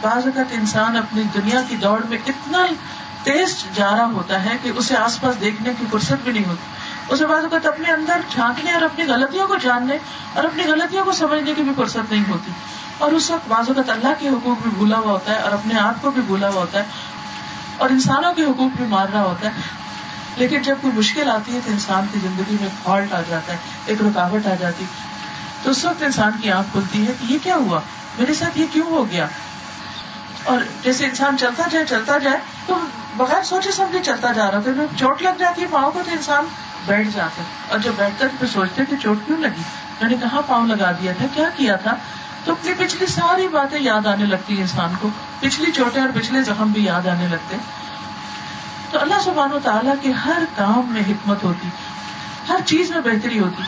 بعض اوقات انسان اپنی دنیا کی دوڑ میں اتنا تیز جا رہا ہوتا ہے کہ اسے آس پاس دیکھنے کی فرصت بھی نہیں ہوتی۔ اسے بعض اوقات اپنے اندر جھانکنے اور اپنی غلطیوں کو جاننے اور اپنی غلطیوں کو سمجھنے کی بھی فرصت نہیں ہوتی۔ اور اس وقت بعض اوقات اللہ کے حقوق بھی بھولا ہوا ہوتا ہے اور اپنے آپ کو بھی بھولا ہوا ہوتا ہے۔ اور انسانوں کے حقوق بھی مار رہا ہوتا ہے۔ لیکن جب کوئی مشکل آتی ہے تو انسان کی زندگی میں فالٹ آ جاتا ہے، ایک رکاوٹ آ جاتی۔ تو اس وقت انسان کی آنکھ کھلتی ہے کہ یہ کیا ہوا؟ میرے ساتھ یہ کیوں ہو گیا؟ اور جیسے انسان چلتا جائے چلتا جائے، تو بغیر سوچے سمجھے چلتا جا رہا۔ تھا چوٹ لگ جاتی ہے پاؤں کو تو انسان بیٹھ جاتا ہے۔ اور جب بیٹھ کر پھر سوچتے کہ چوٹ کیوں لگی؟ میں نے کہاں پاؤں لگا دیا تھا؟ کیا کیا تھا؟ تو اپنی پچھلی ساری باتیں یاد آنے لگتی ہیں انسان کو۔ پچھلی چوٹیں اور پچھلے زخم بھی یاد آنے لگتے تو اللہ سبحانہ و تعالیٰ کے ہر کام میں حکمت ہوتی، ہر چیز میں بہتری ہوتی۔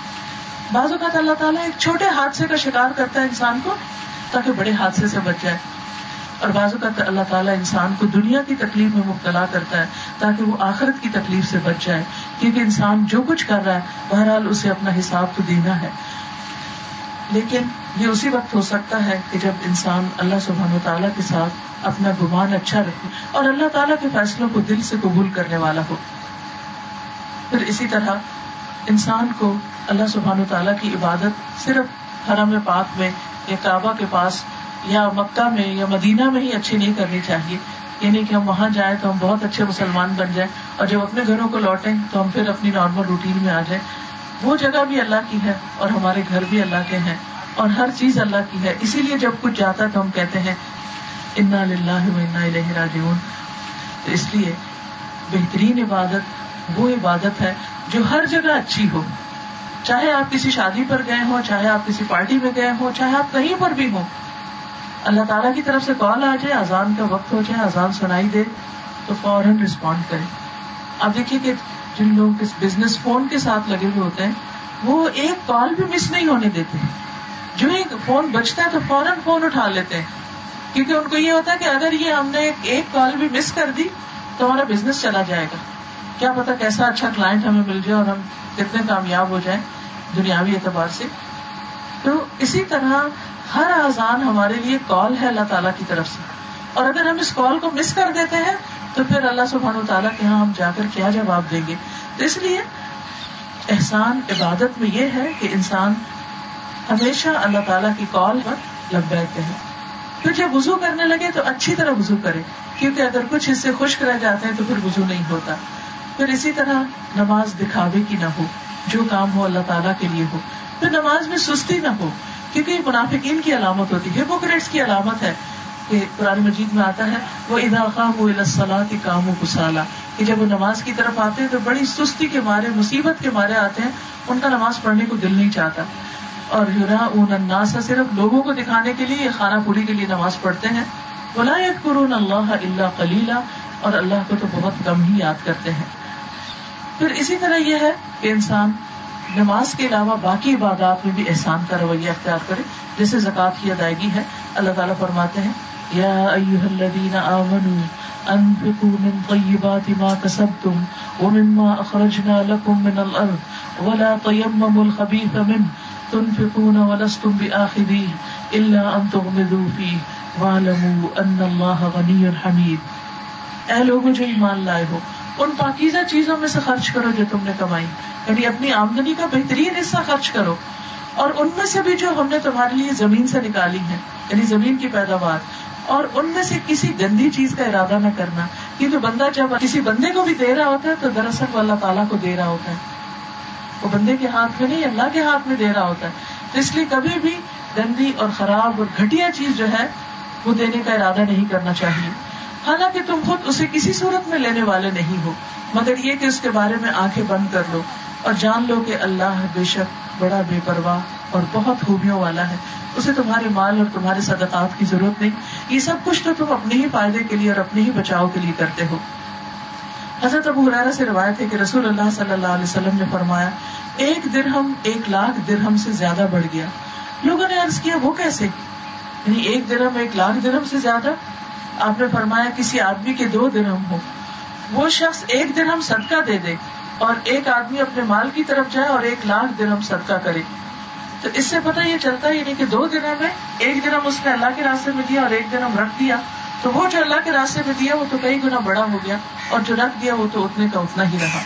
بعض اوقات اللہ تعالیٰ ایک چھوٹے حادثے کا شکار کرتا ہے انسان کو تاکہ بڑے حادثے سے بچ جائے۔ اور بعض اوقات اللہ تعالیٰ انسان کو دنیا کی تکلیف میں مبتلا کرتا ہے تاکہ وہ آخرت کی تکلیف سے بچ جائے، کیونکہ انسان جو کچھ کر رہا ہے، بہرحال اسے اپنا حساب تو دینا ہے۔ لیکن یہ اسی وقت ہو سکتا ہے کہ جب انسان اللہ سبحانہ و تعالیٰ کے ساتھ اپنا گمان اچھا رکھے اور اللہ تعالیٰ کے فیصلوں کو دل سے قبول کرنے والا ہو۔ پھر اسی طرح انسان کو اللہ سبحان و تعالیٰ کی عبادت صرف حرم پاک میں یا کعبہ کے پاس یا مکہ میں یا مدینہ میں ہی اچھی نہیں کرنی چاہیے۔ یعنی کہ ہم وہاں جائیں تو ہم بہت اچھے مسلمان بن جائیں اور جب اپنے گھروں کو لوٹیں تو ہم پھر اپنی نارمل روٹین میں آ جائیں۔ وہ جگہ بھی اللہ کی ہے اور ہمارے گھر بھی اللہ کے ہیں اور ہر چیز اللہ کی ہے۔ اسی لیے جب کچھ جاتا ہے تو ہم کہتے ہیں، انا انا راجعون۔ تو اس لیے بہترین عبادت وہ عبادت ہے جو ہر جگہ اچھی ہو۔ چاہے آپ کسی شادی پر گئے ہوں، چاہے آپ کسی پارٹی میں گئے ہوں، چاہے آپ کہیں پر بھی ہوں، اللہ تعالیٰ کی طرف سے کال آ جائے، اذان کا وقت ہو جائے، اذان سنائی دے تو فوراً رسپونڈ کرے آپ دیکھیے کہ جن لوگ بزنس فون کے ساتھ لگے ہوئے ہوتے ہیں، وہ ایک کال بھی مس نہیں ہونے دیتے جو ہی فون بچتا ہے تو فوراً فون اٹھا لیتے ہیں۔ کیونکہ ان کو یہ ہوتا ہے کہ اگر یہ ہم نے ایک کال بھی مس کر دی، تو ہمارا بزنس چلا جائے گا۔ کیا پتا کیسا اچھا کلائنٹ ہمیں مل جائے اور ہم کتنے کامیاب ہو جائیں دنیاوی اعتبار سے۔ تو اسی طرح ہر آزان ہمارے لیے کال ہے اللہ تعالیٰ کی طرف سے۔ اور اگر ہم اس کال کو مس کر دیتے ہیں تو پھر اللہ سبحان و تعالیٰ کے یہاں ہم جا کر کیا جواب دیں گے؟ تو اس لیے احسان عبادت میں یہ ہے کہ انسان ہمیشہ اللہ تعالیٰ کی کال پر لگ بیٹھتے ہیں۔ پھر جب وزو کرنے لگے تو اچھی طرح وزو کرے، کیونکہ اگر کچھ حصے خشک رہ جاتے ہیں تو پھر وزو نہیں ہوتا۔ پھر اسی طرح نماز دکھاوے کی نہ ہو، جو کام ہو اللہ تعالیٰ کے لیے ہو۔ پھر نماز میں سستی نہ ہو، کیونکہ یہ منافقین کی علامت ہوتی ہے، ہپوکریٹس کی علامت ہے۔ کہ قرآن مجید میں آتا ہے، وہ ادا خام و کام و کسالا کہ جب وہ نماز کی طرف آتے ہیں تو بڑی سستی کے مارے، مصیبت کے مارے آتے ہیں، ان کا نماز پڑھنے کو دل نہیں چاہتا۔ اور یورا اون اناس صرف لوگوں کو دکھانے کے لیے، خانہ پوری کے لیے نماز پڑھتے ہیں۔ ولایت قرون اللہ اللہ کلیلہ اور اللہ کو تو بہت کم ہی یاد کرتے ہیں۔ پھر اسی طرح یہ ہے کہ انسان نماز کے علاوہ باقی عبادات میں بھی احسان کا رویہ اختیار کرے، جیسے زکوٰۃ کی ادائیگی ہے، اللہ تعالیٰ فرماتے ہیں یا ایوہ الذین آمنوا انفقوا من طیبات ما کسبتم ومما اخرجنا لکم من الارض ولا تیمموا الخبیث من تنفقون ولستم بآخذیه الا ان تغمدوا فیه وعلموا ان اللہ غنی حمید اے لوگوں جو ایمان لائے ہو، ان پاکیزہ چیزوں میں سے خرچ کرو جو تم نے کمائی۔ یعنی اپنی آمدنی کا بہترین حصہ خرچ کرو۔ اور ان میں سے بھی جو ہم نے تمہارے لیے زمین سے نکالی ہے یعنی زمین کی پیداوار اور ان میں سے کسی گندی چیز کا ارادہ نہ کرنا کیونکہ بندہ جب کسی بندے کو بھی دے رہا ہوتا ہے تو دراصل وہ اللہ تعالیٰ کو دے رہا ہوتا ہے۔ وہ بندے کے ہاتھ میں نہیں، اللہ کے ہاتھ میں دے رہا ہوتا ہے۔ تو اس لیے کبھی بھی گندی اور خراب اور گھٹیا چیز جو ہے، وہ دینے کا ارادہ نہیں کرنا چاہیے۔ حالانکہ تم خود اسے کسی صورت میں لینے والے نہیں ہو، مگر یہ کہ اس کے بارے میں آنکھیں بند کر لو۔ اور جان لو کہ اللہ بے شک بڑا بے پرواہ اور بہت خوبیوں والا ہے۔ اسے تمہارے مال اور تمہارے صدقات کی ضرورت نہیں۔ یہ سب کچھ تو تم اپنے ہی فائدے کے لیے اور اپنے ہی بچاؤ کے لیے کرتے ہو۔ حضرت ابو حرارا سے روایت ہے کہ رسول اللہ صلی اللہ علیہ وسلم نے فرمایا، ایک درہم، ایک لاکھ درہم سے زیادہ بڑھ گیا۔ لوگوں نے عرض کیا، وہ کیسے؟ یعنی ایک درہم، ایک لاکھ درہم سے زیادہ؟ آپ نے فرمایا، کسی آدمی کے دو درہم ہو وہ شخص ایک درہم صدقہ دے دے۔ اور ایک آدمی اپنے مال کی طرف جائے اور ایک لاکھ درہم صدقہ کرے۔ تو اس سے پتا یہ چلتا ہی یعنی نہیں کہ دو دنوں میں ایک درم اس نے اللہ کے راستے میں دیا اور ایک درم رکھ دیا۔ تو وہ جو اللہ کے راستے میں دیا، وہ تو کئی گنا بڑا ہو گیا، اور جو رکھ دیا، وہ تو اتنے کا اتنا ہی رہا۔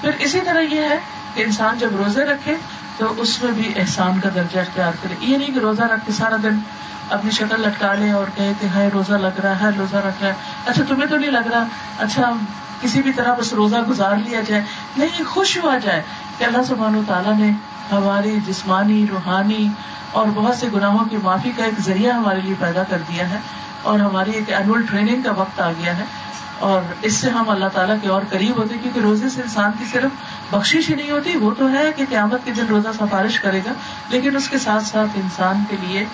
پھر اسی طرح یہ ہے کہ انسان جب روزے رکھے، تو اس میں بھی احسان کا درجہ اختیار کرے۔ یہ نہیں کہ روزہ رکھ کے سارا دن اپنی شکل لٹکا لے اور کہے کہ ہائے، روزہ لگ رہا ہے روزہ رکھ رہا ہے۔ اچھا تمہیں تو نہیں لگ رہا۔ اچھا کسی بھی طرح بس روزہ گزار لیا جائے، نہیں، خوش ہوا جائے کہ اللہ سبحانہ تعالیٰ نے ہماری جسمانی، روحانی اور بہت سے گناہوں کی معافی کا ایک ذریعہ ہمارے لیے پیدا کر دیا ہے اور ہماری ایک اینوئل ٹریننگ کا وقت آ گیا ہے اور اس سے ہم اللہ تعالیٰ کے اور قریب ہوتے کیونکہ روزے سے انسان کی صرف بخش ہی نہیں ہوتی، وہ تو ہے کہ قیامت کے دن روزہ سفارش کرے گا، لیکن اس کے ساتھ ساتھ انسان کے لیے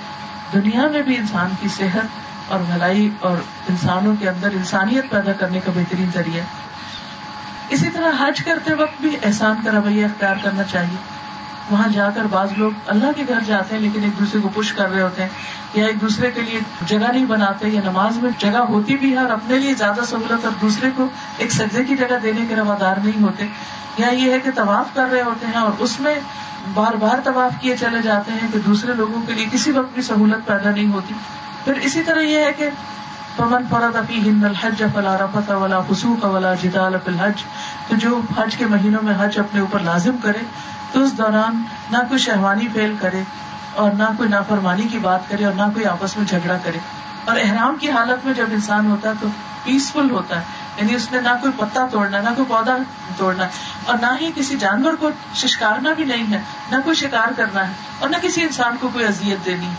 دنیا میں بھی انسان کی صحت اور بھلائی اور انسانوں کے اندر انسانیت پیدا کرنے کا بہترین ذریعہ اسی طرح حج کرتے وقت بھی احسان کا رویہ اختیار کرنا چاہیے۔ وہاں جا کر بعض لوگ اللہ کے گھر جاتے ہیں، لیکن ایک دوسرے کو پش کر رہے ہوتے ہیں یا ایک دوسرے کے لیے جگہ نہیں بناتے یا نماز میں جگہ ہوتی بھی ہے اور اپنے لیے زیادہ سہولت اور دوسرے کو ایک سجدے کی جگہ دینے کے روادار نہیں ہوتے۔ یا یہ ہے کہ طواف کر رہے ہوتے ہیں اور اس میں بار بار طواف کیے چلے جاتے ہیں کہ دوسرے لوگوں کے لیے کسی وقت بھی سہولت پیدا نہیں ہوتی۔ پھر اسی طرح یہ ہے کہ پمن فرد افی الحج فلا رفت ولا فسوق ولا جدال الحج، تو جو حج کے مہینوں میں حج اپنے اوپر لازم کرے، تو اس دوران نہ کوئی شہوانی فیل کرے اور نہ کوئی نافرمانی کی بات کرے اور نہ کوئی آپس میں جھگڑا کرے۔ اور احرام کی حالت میں جب انسان ہوتا ہے تو پیسفل ہوتا ہے یعنی اس نے نہ کوئی پتا توڑنا، نہ کوئی پودا توڑنا، اور نہ ہی کسی جانور کو شکارنا بھی نہیں ہے، نہ کوئی شکار کرنا ہے، اور نہ کسی انسان کو کوئی اذیت دینی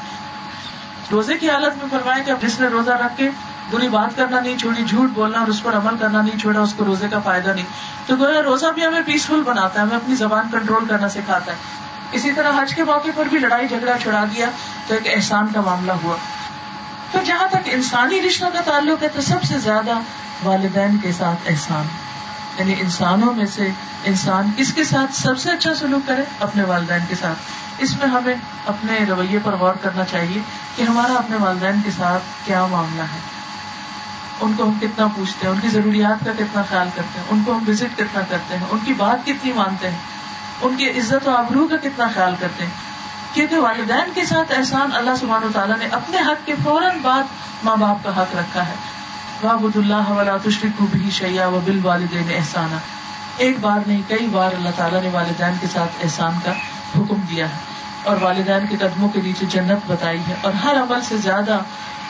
روزے کی حالت میں فرمایا کہ جس نے روزہ رکھ کے بری بات کرنا نہیں چھوڑی، جھوٹ بولنا اور اس پر عمل کرنا نہیں چھوڑا، اس کو روزے کا فائدہ نہیں۔ تو گویا روزہ بھی ہمیں پیسفل بناتا ہے، ہمیں اپنی زبان کنٹرول کرنا سکھاتا ہے۔ اسی طرح حج کے موقع پر بھی لڑائی جھگڑا چھڑا دیا تو ایک احسان کا معاملہ ہوا۔ تو جہاں تک انسانی رشتوں کا تعلق ہے تو سب سے زیادہ والدین کے ساتھ احسان۔ یعنی انسانوں میں سے انسان کس کے ساتھ سب سے اچھا سلوک کرے اپنے والدین کے ساتھ۔ اس میں ہمیں اپنے رویے پر غور کرنا چاہیے کہ ہمارا اپنے والدین کے ساتھ کیا معاملہ ہے۔ ان کو ہم کتنا پوچھتے ہیں، ان کی ضروریات کا کتنا خیال کرتے ہیں، ان کو ہم وزٹ کتنا کرتے ہیں، ان کی بات کتنی مانتے ہیں، ان کی عزت و آبرو کا کتنا خیال کرتے ہیں۔ کیونکہ والدین کے ساتھ احسان اللہ سبحانہ تعالیٰ نے اپنے حق کے فوراً بعد ماں باپ کا حق رکھا ہے۔ بابد اللہ ولا تشرق بھی شیا و بال والدین احسانہ ایک بار نہیں، کئی بار اللہ تعالیٰ نے والدین کے ساتھ احسان کا حکم دیا ہے اور والدین کے قدموں کے نیچے جنت بتائی ہے اور ہر عمل سے زیادہ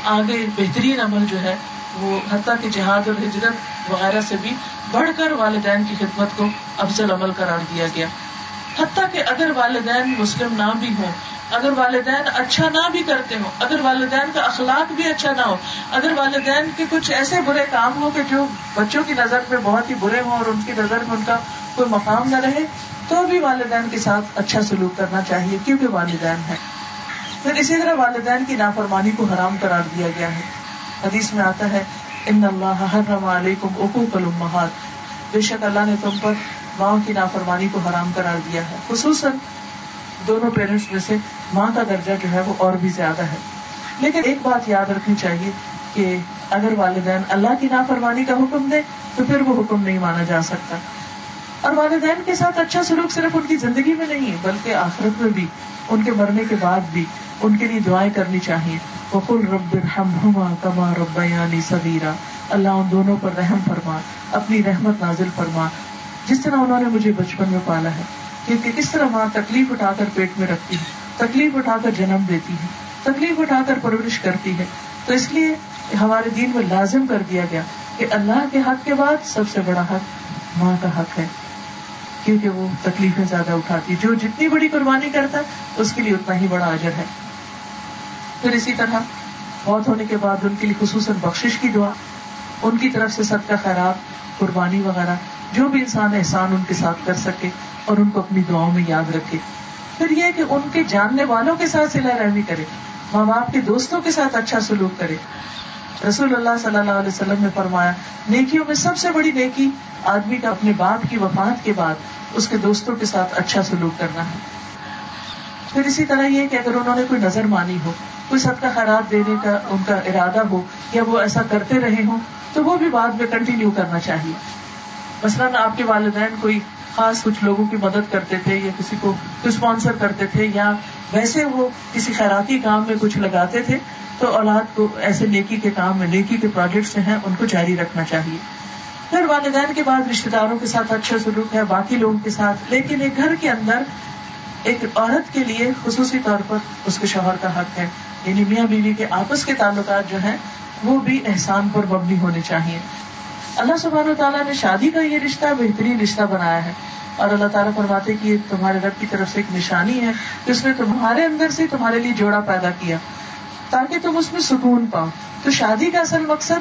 آگے بہترین عمل جو ہے وہ حتیٰ کہ جہاد اور ہجرت وغیرہ سے بھی بڑھ کر والدین کی خدمت کو افضل عمل قرار دیا گیا۔ حتیٰ کہ اگر والدین مسلم نہ بھی ہوں، اگر والدین اچھا نہ بھی کرتے ہوں، اگر والدین کا اخلاق بھی اچھا نہ ہو، اگر والدین کے کچھ ایسے برے کام ہو کہ جو بچوں کی نظر میں بہت ہی برے ہوں اور ان کی نظر میں ان کا کوئی مقام نہ رہے، تو بھی والدین کے ساتھ اچھا سلوک کرنا چاہیے، کیونکہ والدین ہے پھر اسی طرح والدین کی نافرمانی کو حرام قرار دیا گیا ہے۔ حدیث میں آتا ہے، ان اللہ حرم علیکم حقوق الامہات. بے شک اللہ نے تم پر ماں کی نافرمانی کو حرام قرار دیا ہے۔ خصوصاً دونوں پیرنٹس میں سے ماں کا درجہ جو ہے وہ اور بھی زیادہ ہے۔ لیکن ایک بات یاد رکھنی چاہیے کہ اگر والدین اللہ کی نافرمانی کا حکم دے تو پھر وہ حکم نہیں مانا جا سکتا۔ اور والدین کے ساتھ اچھا سلوک صرف ان کی زندگی میں نہیں بلکہ آخرت میں بھی، ان کے مرنے کے بعد بھی ان کے لیے دعائیں کرنی چاہیے۔ وقل رب ارحمہما کما ربیانی صغیرا اللہ ان دونوں پر رحم فرما، اپنی رحمت نازل فرما۔ جس طرح انہوں نے مجھے بچپن میں پالا ہے کیونکہ کس طرح ماں تکلیف اٹھا کر پیٹ میں رکھتی ہے، تکلیف اٹھا کر جنم دیتی ہے، تکلیف اٹھا کر پرورش کرتی ہے، تو اس لیے ہمارے دین میں لازم کر دیا گیا کہ اللہ کے حق کے بعد سب سے بڑا حق ماں کا حق ہے، کیونکہ وہ تکلیفیں زیادہ اٹھاتی جو جتنی بڑی قربانی کرتا ہے، اس کے لیے اتنا ہی بڑا اجر ہے۔ پھر اسی طرح موت ہونے کے بعد ان کے لیے خصوصاً بخش کی دعا، ان کی طرف سے سب کا خیرات، قربانی وغیرہ جو بھی انسان احسان ان کے ساتھ کر سکے اور ان کو اپنی دعاؤں میں یاد رکھے۔ پھر یہ کہ ان کے جاننے والوں کے ساتھ سلا رحمی کرے۔ ماں باپ کے دوستوں کے ساتھ اچھا سلوک کرے۔ رسول اللہ صلی اللہ علیہ وسلم نے فرمایا، نیکیوں میں سب سے بڑی نیکی آدمی کا اپنے باپ کی وفات کے بعد اس کے دوستوں کے ساتھ اچھا سلوک کرنا ہے۔ پھر اسی طرح یہ کہ اگر انہوں نے کوئی نظر مانی ہو، کوئی سب کا خیرات دینے کا ان کا ارادہ ہو یا وہ ایسا کرتے رہے ہوں، تو وہ بھی بعد میں کنٹینیو کرنا چاہیے۔ مثلاً آپ کے والدین کوئی خاص کچھ لوگوں کی مدد کرتے تھے یا کسی کو اسپانسر کرتے تھے یا ویسے وہ کسی خیراتی کام میں کچھ لگاتے تھے، تو اولاد کو ایسے نیکی کے کام میں، نیکی کے پروجیکٹس ہیں، ان کو جاری رکھنا چاہیے۔ پھر والدین کے بعد رشتے داروں کے ساتھ اچھا سلوک ہے، باقی لوگوں کے ساتھ، لیکن ایک گھر کے اندر ایک عورت کے لیے خصوصی طور پر اس کے شوہر کا حق ہے۔ یعنی میاں بیوی کے آپس کے تعلقات جو ہیں، وہ بھی احسان پر مبنی ہونے چاہیے۔ اللہ سبحانہ و تعالیٰ نے شادی کا یہ رشتہ بہترین رشتہ بنایا ہے اور اللہ تعالیٰ فرماتے کہ یہ تمہارے رب کی طرف سے ایک نشانی ہے کہ اس نے تمہارے اندر سے تمہارے لیے جوڑا پیدا کیا تاکہ تم اس میں سکون پاؤ۔ تو شادی کا اصل مقصد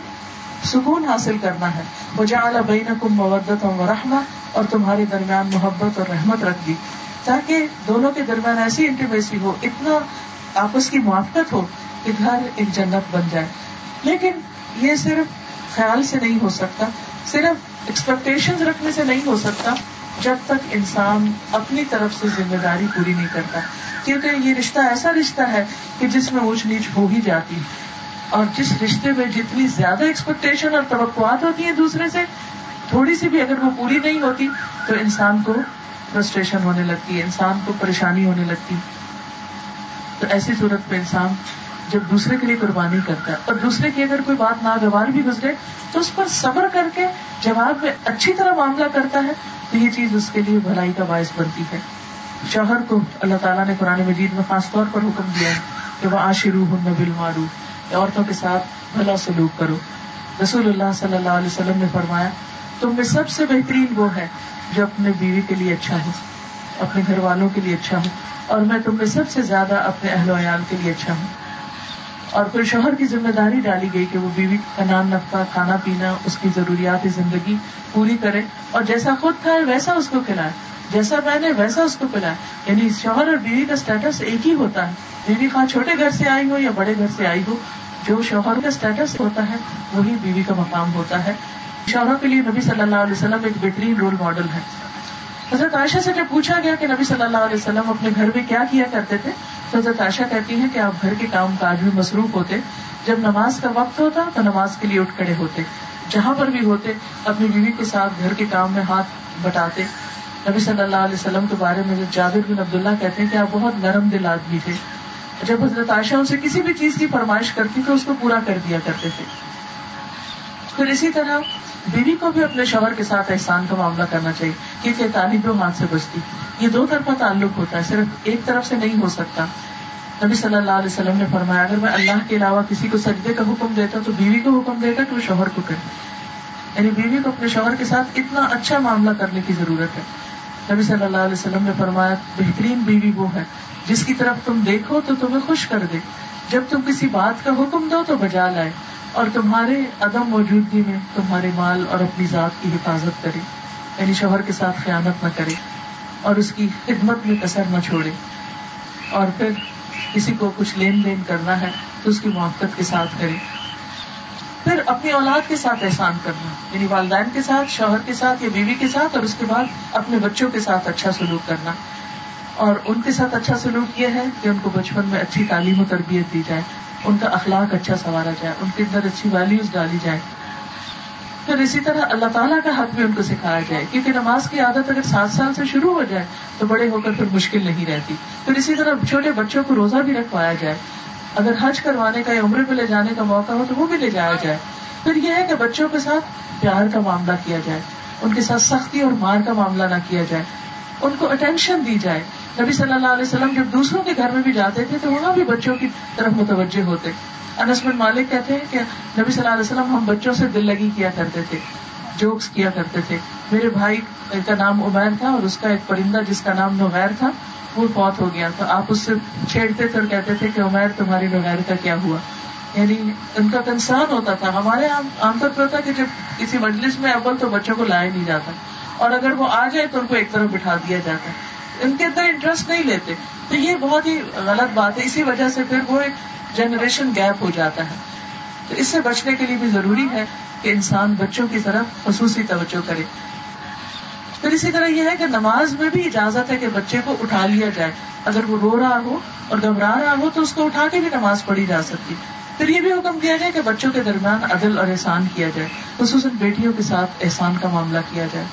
سکون حاصل کرنا ہے۔ وہ جا بین کم مودت و رحمہ اور تمہارے درمیان محبت اور رحمت رکھ دی۔ تاکہ دونوں کے درمیان ایسی انٹیمیسی ہو، اتنا آپس کی موافقت ہو کہ گھر ایک جنت بن جائے۔ لیکن یہ صرف خیال سے نہیں ہو سکتا، صرف ایکسپیکٹیشن رکھنے سے نہیں ہو سکتا جب تک انسان اپنی طرف سے ذمہ داری پوری نہیں کرتا۔ کیونکہ یہ رشتہ ایسا رشتہ ہے کہ جس میں اونچ نیچ ہو ہی جاتی اور جس رشتے میں جتنی زیادہ ایکسپیکٹیشن اور توقعات ہوتی ہیں دوسرے سے، تھوڑی سی بھی اگر وہ پوری نہیں ہوتی، تو انسان کو فرسٹریشن ہونے لگتی ہے، انسان کو پریشانی ہونے لگتی۔ تو ایسی صورت میں انسان جب دوسرے کے لیے قربانی کرتا ہے اور دوسرے کی اگر کوئی بات ناگوار بھی گزرے تو اس پر صبر کر کے جواب میں اچھی طرح معاملہ کرتا ہے تو یہ چیز اس کے لیے بھلائی کا باعث بنتی ہے۔ شوہر کو اللہ تعالیٰ نے قرآن مجید میں خاص طور پر حکم دیا ہے کہ وہ آشرو ہوں بل عورتوں کے ساتھ بھلا سلوک کرو۔ رسول اللہ صلی اللہ علیہ وسلم نے فرمایا، تم میں سب سے بہترین وہ ہے جو اپنے بیوی کے لیے اچھا ہو، اپنے گھر والوں کے لیے اچھا ہو، اور میں تم میں سب سے زیادہ اپنے اہل ویال کے لیے اچھا ہوں۔ اور پھر شوہر کی ذمہ داری ڈالی گئی کہ وہ بیوی کا نام نفقہ کھانا پینا، اس کی ضروریات زندگی پوری کرے اور جیسا خود کھائے ویسا اس کو کھلائے، جیسا پہنے ویسا اس کو پلائے یعنی شوہر اور بیوی کا اسٹیٹس ایک ہی ہوتا ہے۔ بیوی خواہ چھوٹے گھر سے آئی ہو یا بڑے گھر سے آئی ہو، جو شوہر کا اسٹیٹس ہوتا ہے، وہی بیوی کا مقام ہوتا ہے۔ شوہر کے لیے نبی صلی اللہ علیہ وسلم ایک بہترین رول ماڈل ہے حضرت عائشہ سے جب پوچھا گیا کہ نبی صلی اللہ علیہ وسلم اپنے گھر میں کیا کیا کرتے تھے، تو حضرت عائشہ کہتی ہیں کہ آپ گھر کے کام کاج میں مصروف ہوتے، جب نماز کا وقت ہوتا تو نماز کے لیے اٹھ کھڑے ہوتے، جہاں پر بھی ہوتے اپنی بیوی کے ساتھ گھر کے کام میں ہاتھ بٹاتے۔ نبی صلی اللہ علیہ وسلم کے بارے میں جابر بن عبداللہ کہتے ہیں کہ آپ بہت نرم دل آدمی تھے۔ جب حضرت عائشہ ان سے کسی بھی چیز کی فرمائش کرتی تو اس کو پورا کر دیا کرتے تھے۔ پھر اسی طرح بیوی کو بھی اپنے شوہر کے ساتھ احسان کا معاملہ کرنا چاہیے، کیونکہ تعلیم دو ہاتھ سے بچتی یہ دو طرفہ تعلق ہوتا ہے، صرف ایک طرف سے نہیں ہو سکتا۔ نبی صلی اللہ علیہ وسلم نے فرمایا، اگر میں اللہ کے علاوہ کسی کو سجدے کا حکم دیتا تو بیوی کو حکم دیتا کہ وہ شوہر کو کرے۔ یعنی بیوی کو اپنے شوہر کے ساتھ اتنا اچھا معاملہ کرنے کی ضرورت ہے۔ نبی صلی اللہ علیہ وسلم نے فرمایا، بہترین بیوی وہ ہے، جس کی طرف تم دیکھو تو تمہیں خوش کر دے۔ جب تم کسی بات کا حکم دو تو بجا لائے۔ اور تمہارے عدم موجودگی میں تمہارے مال اور اپنی ذات کی حفاظت کرے یعنی شوہر کے ساتھ خیانت نہ کرے اور اس کی خدمت میں کثر نہ چھوڑے۔ اور پھر کسی کو کچھ لین دین کرنا ہے تو اس کی موقع کے ساتھ کرے۔ پھر اپنی اولاد کے ساتھ احسان کرنا یعنی والدین کے ساتھ، شوہر کے ساتھ یا بیوی کے ساتھ، اور اس کے بعد اپنے بچوں کے ساتھ اچھا سلوک کرنا۔ اور ان کے ساتھ اچھا سلوک یہ ہے کہ ان کو بچپن میں اچھی تعلیم و تربیت دی جائے۔ ان کا اخلاق اچھا سنوارا جائے، ان کے اندر اچھی ویلوز ڈالی جائے پھر اسی طرح اللہ تعالیٰ کا حق بھی ان کو سکھایا جائے، کیونکہ نماز کی عادت اگر سات سال سے شروع ہو جائے تو بڑے ہو کر پھر مشکل نہیں رہتی۔ پھر اسی طرح چھوٹے بچوں کو روزہ بھی رکھوایا جائے۔ اگر حج کروانے کا یا عمرے پہ لے جانے کا موقع ہو تو وہ بھی لے جایا جائے۔ پھر یہ ہے کہ بچوں کے ساتھ پیار کا معاملہ کیا جائے، ان کے ساتھ سختی اور مار کا معاملہ نہ کیا جائے۔ ان کو اٹینشن دی جائے۔ نبی صلی اللہ علیہ وسلم جب دوسروں کے گھر میں بھی جاتے تھے تو وہاں بھی بچوں کی طرف متوجہ ہوتے۔ انسمن مالک کہتے ہیں کہ نبی صلی اللہ علیہ وسلم ہم بچوں سے دل لگی کیا کرتے تھے، جوکس کیا کرتے تھے۔ میرے بھائی کا نام عمیر تھا اور اس کا ایک پرندہ جس کا نام نوغیر تھا، وہ فوت ہو گیا۔ تھا آپ اس سے چھیڑتے تھے اور کہتے تھے کہ عمیر تمہاری نوغیر کا کیا ہوا؟ یعنی ان کا کنسرن ہوتا تھا۔ ہمارے عام طور پر ہوتا کہ جب کسی مجلس میں اول تو بچوں کو لایا نہیں جاتا اور اگر وہ آ جائے تو ان کو ایک طرف بٹھا دیا جاتا۔ ہے ان کے اندر انٹرسٹ نہیں لیتے۔ تو یہ بہت ہی غلط بات ہے۔ اسی وجہ سے پھر وہ ایک جنریشن گیپ ہو جاتا ہے۔ تو اس سے بچنے کے لیے بھی ضروری ہے کہ انسان بچوں کی طرف خصوصی توجہ کرے۔ پھر اسی طرح یہ ہے کہ نماز میں بھی اجازت ہے کہ بچے کو اٹھا لیا جائے۔ اگر وہ رو رہا ہو اور گھبرا رہا ہو تو اس کو اٹھا کے بھی نماز پڑھی جا سکتی۔ پھر یہ بھی حکم دیا جائے کہ بچوں کے درمیان عدل اور احسان کیا جائے۔ خصوصاً بیٹیوں کے ساتھ احسان کا معاملہ کیا جائے۔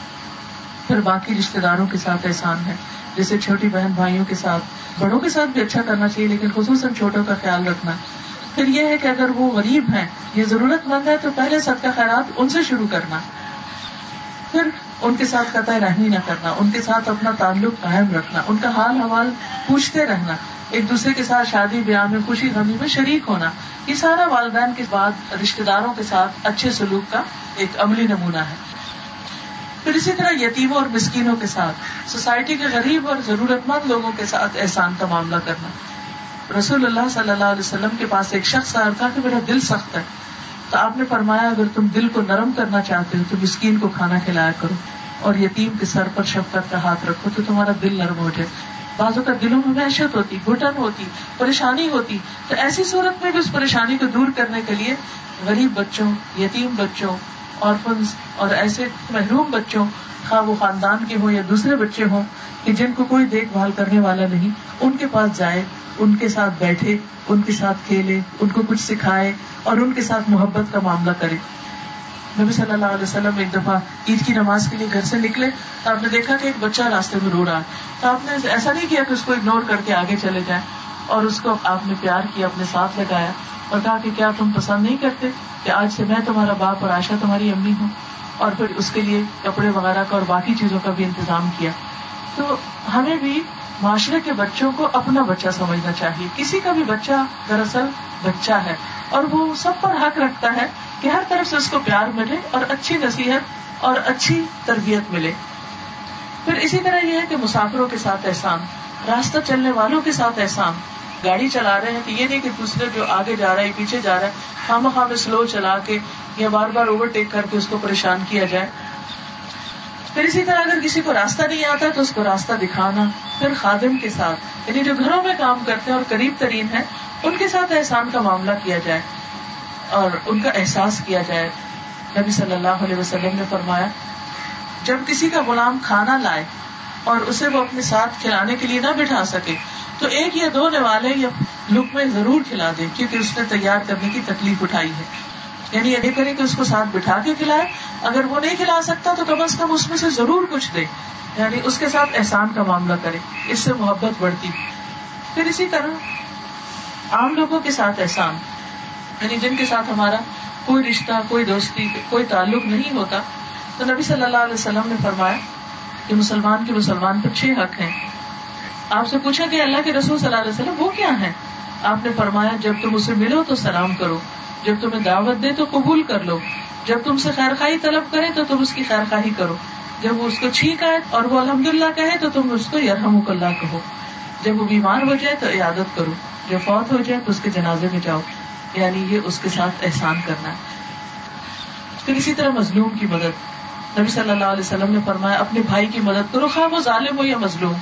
پھر باقی رشتے داروں کے ساتھ احسان ہے۔ جیسے چھوٹی بہن بھائیوں کے ساتھ، بڑوں کے ساتھ بھی اچھا کرنا چاہیے، لیکن خصوصاً چھوٹوں کا خیال رکھنا۔ پھر یہ ہے کہ اگر وہ غریب ہیں، یہ ضرورت مند ہے تو پہلے سب کا خیرات ان سے شروع کرنا۔ پھر ان کے ساتھ قطع رحمی نہ کرنا، ان کے ساتھ اپنا تعلق قائم رکھنا، ان کا حال حوال پوچھتے رہنا۔ ایک دوسرے کے ساتھ شادی، بیاہ میں خوشی، غمی میں شریک ہونا۔ یہ سارا والدین کے بعد رشتے داروں کے ساتھ اچھے سلوک کا ایک عملی نمونہ ہے۔ پھر اسی طرح یتیموں اور مسکینوں کے ساتھ، سوسائٹی کے غریب اور ضرورت مند لوگوں کے ساتھ احسان کا معاملہ کرنا۔ رسول اللہ صلی اللہ علیہ وسلم کے پاس ایک شخص آیا تھا کہ میرا دل سخت ہے۔ تو آپ نے فرمایا، اگر تم دل کو نرم کرنا چاہتے ہو تو مسکین کو کھانا کھلایا کرو اور یتیم کے سر پر شفقت کا ہاتھ رکھو تو تمہارا دل نرم ہو جائے۔ بازو کا دلوں میں وحشت ہوتی، گھٹن ہوتی، پریشانی ہوتی۔ تو ایسی صورت میں بھی اس پریشانی کو دور کرنے کے لیے غریب بچوں، یتیم بچوں آرفنس اور ایسے محروم بچوں، خواہ وہ خاندان کے ہوں یا دوسرے بچے ہوں، کہ جن کو کوئی دیکھ بھال کرنے والا نہیں، ان کے پاس جائے، ان کے ساتھ بیٹھے، ان کے ساتھ کھیلے، ان کو کچھ سکھائے اور ان کے ساتھ محبت کا معاملہ کرے۔ نبی صلی اللہ علیہ وسلم ایک دفعہ عید کی نماز کے لیے گھر سے نکلے تو آپ نے دیکھا کہ ایک بچہ راستے میں رو رہا ہے۔ تو آپ نے ایسا نہیں کیا کہ اس کو اگنور کر کے آگے چلے جائیں اور اس کو آپ نے پیار کیا، اپنے ساتھ لگایا اور کہا کہ کیا تم پسند نہیں کرتے کہ آج سے میں تمہارا باپ اور آشا تمہاری امی ہوں؟ اور پھر اس کے لیے کپڑے وغیرہ کا اور باقی چیزوں کا بھی انتظام کیا۔ تو ہمیں بھی معاشرے کے بچوں کو اپنا بچہ سمجھنا چاہیے۔ کسی کا بھی بچہ دراصل بچہ ہے اور وہ سب پر حق رکھتا ہے کہ ہر طرف سے اس کو پیار ملے اور اچھی نصیحت اور اچھی تربیت ملے۔ پھر اسی طرح یہ ہے کہ مسافروں کے ساتھ احسان، راستہ چلنے والوں کے ساتھ احسان۔ گاڑی چلا رہے ہیں تو یہ نہیں کہ دوسرے جو آگے جا رہا ہے، پیچھے جا رہا ہے خام خام سلو چلا کے یا بار بار اوور ٹیک کر کے اس کو پریشان کیا جائے۔ پھر اسی طرح اگر کسی کو راستہ نہیں آتا تو اس کو راستہ دکھانا۔ پھر خادم کے ساتھ یعنی جو گھروں میں کام کرتے ہیں اور قریب ترین ہے ان کے ساتھ احسان کا معاملہ کیا جائے اور ان کا احساس کیا جائے۔ نبی صلی اللہ علیہ وسلم نے فرمایا جب کسی کا غلام کھانا لائے اور اسے وہ اپنے ساتھ کھلانے کے لیے نہ بٹھا سکے، تو ایک یا دو نوالے یا لک میں ضرور کھلا دے، کیونکہ اس نے تیار کرنے کی تکلیف اٹھائی ہے۔ یعنی یہ کرے کہ اس کو ساتھ بٹھا کے کھلائے، اگر وہ نہیں کھلا سکتا تو کم از کم اس میں سے ضرور کچھ دے۔ یعنی اس کے ساتھ احسان کا معاملہ کرے، اس سے محبت بڑھتی۔ پھر اسی طرح عام لوگوں کے ساتھ احسان یعنی جن کے ساتھ ہمارا کوئی رشتہ، کوئی دوستی، کوئی تعلق نہیں ہوتا تو نبی صلی اللہ علیہ وسلم نے فرمایا کہ مسلمان کے مسلمان پر چھ حق ہیں۔ آپ سے پوچھا کہ اللہ کے رسول صلی اللہ علیہ وسلم وہ کیا ہے آپ نے فرمایا، جب تم اسے ملو تو سلام کرو، جب تمہیں دعوت دے تو قبول کر لو، جب تم سے خیر خائی طلب کرے تو تم اس کی خیر خواہی کرو۔ جب وہ اس کو چھینک آئے اور وہ الحمد للہ کہے تو تم اس کو یرحم اللہ کہو۔ جب وہ بیمار ہو جائے تو عیادت کرو، جب فوت ہو جائے تو اس کے جنازے میں جاؤ۔ یعنی یہ اس کے ساتھ احسان کرنا۔ ہے پھر اسی طرح مظلوم کی مدد۔ نبی صلی اللہ علیہ وسلم نے فرمایا، اپنے بھائی کی مدد کرو، خواہ وہ ظالم ہو یا مظلوم۔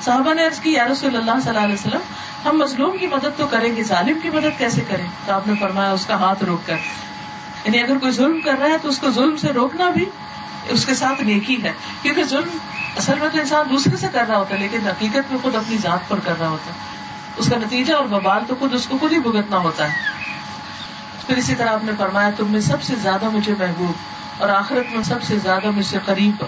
صحابہ نے عرض کی، یا رسول اللہ صلی اللہ علیہ وسلم، ہم مظلوم کی مدد تو کریں گے، ظالم کی مدد کیسے کریں؟ تو آپ نے فرمایا، اس کا ہاتھ روک کر۔ یعنی اگر کوئی ظلم کر رہا ہے تو اس کو ظلم سے روکنا بھی اس کے ساتھ نیکی ہے۔ کیونکہ ظلم اصل میں تو انسان دوسرے سے کر رہا ہوتا ہے، لیکن حقیقت میں خود اپنی ذات پر کر رہا ہوتا ہے۔ اس کا نتیجہ اور ببال تو خود اس کو خود ہی بھگتنا ہوتا ہے۔ پھر اسی طرح آپ نے فرمایا، تم میں سب سے زیادہ مجھے محبوب اور آخرت میں سب سے زیادہ مجھ سے قریب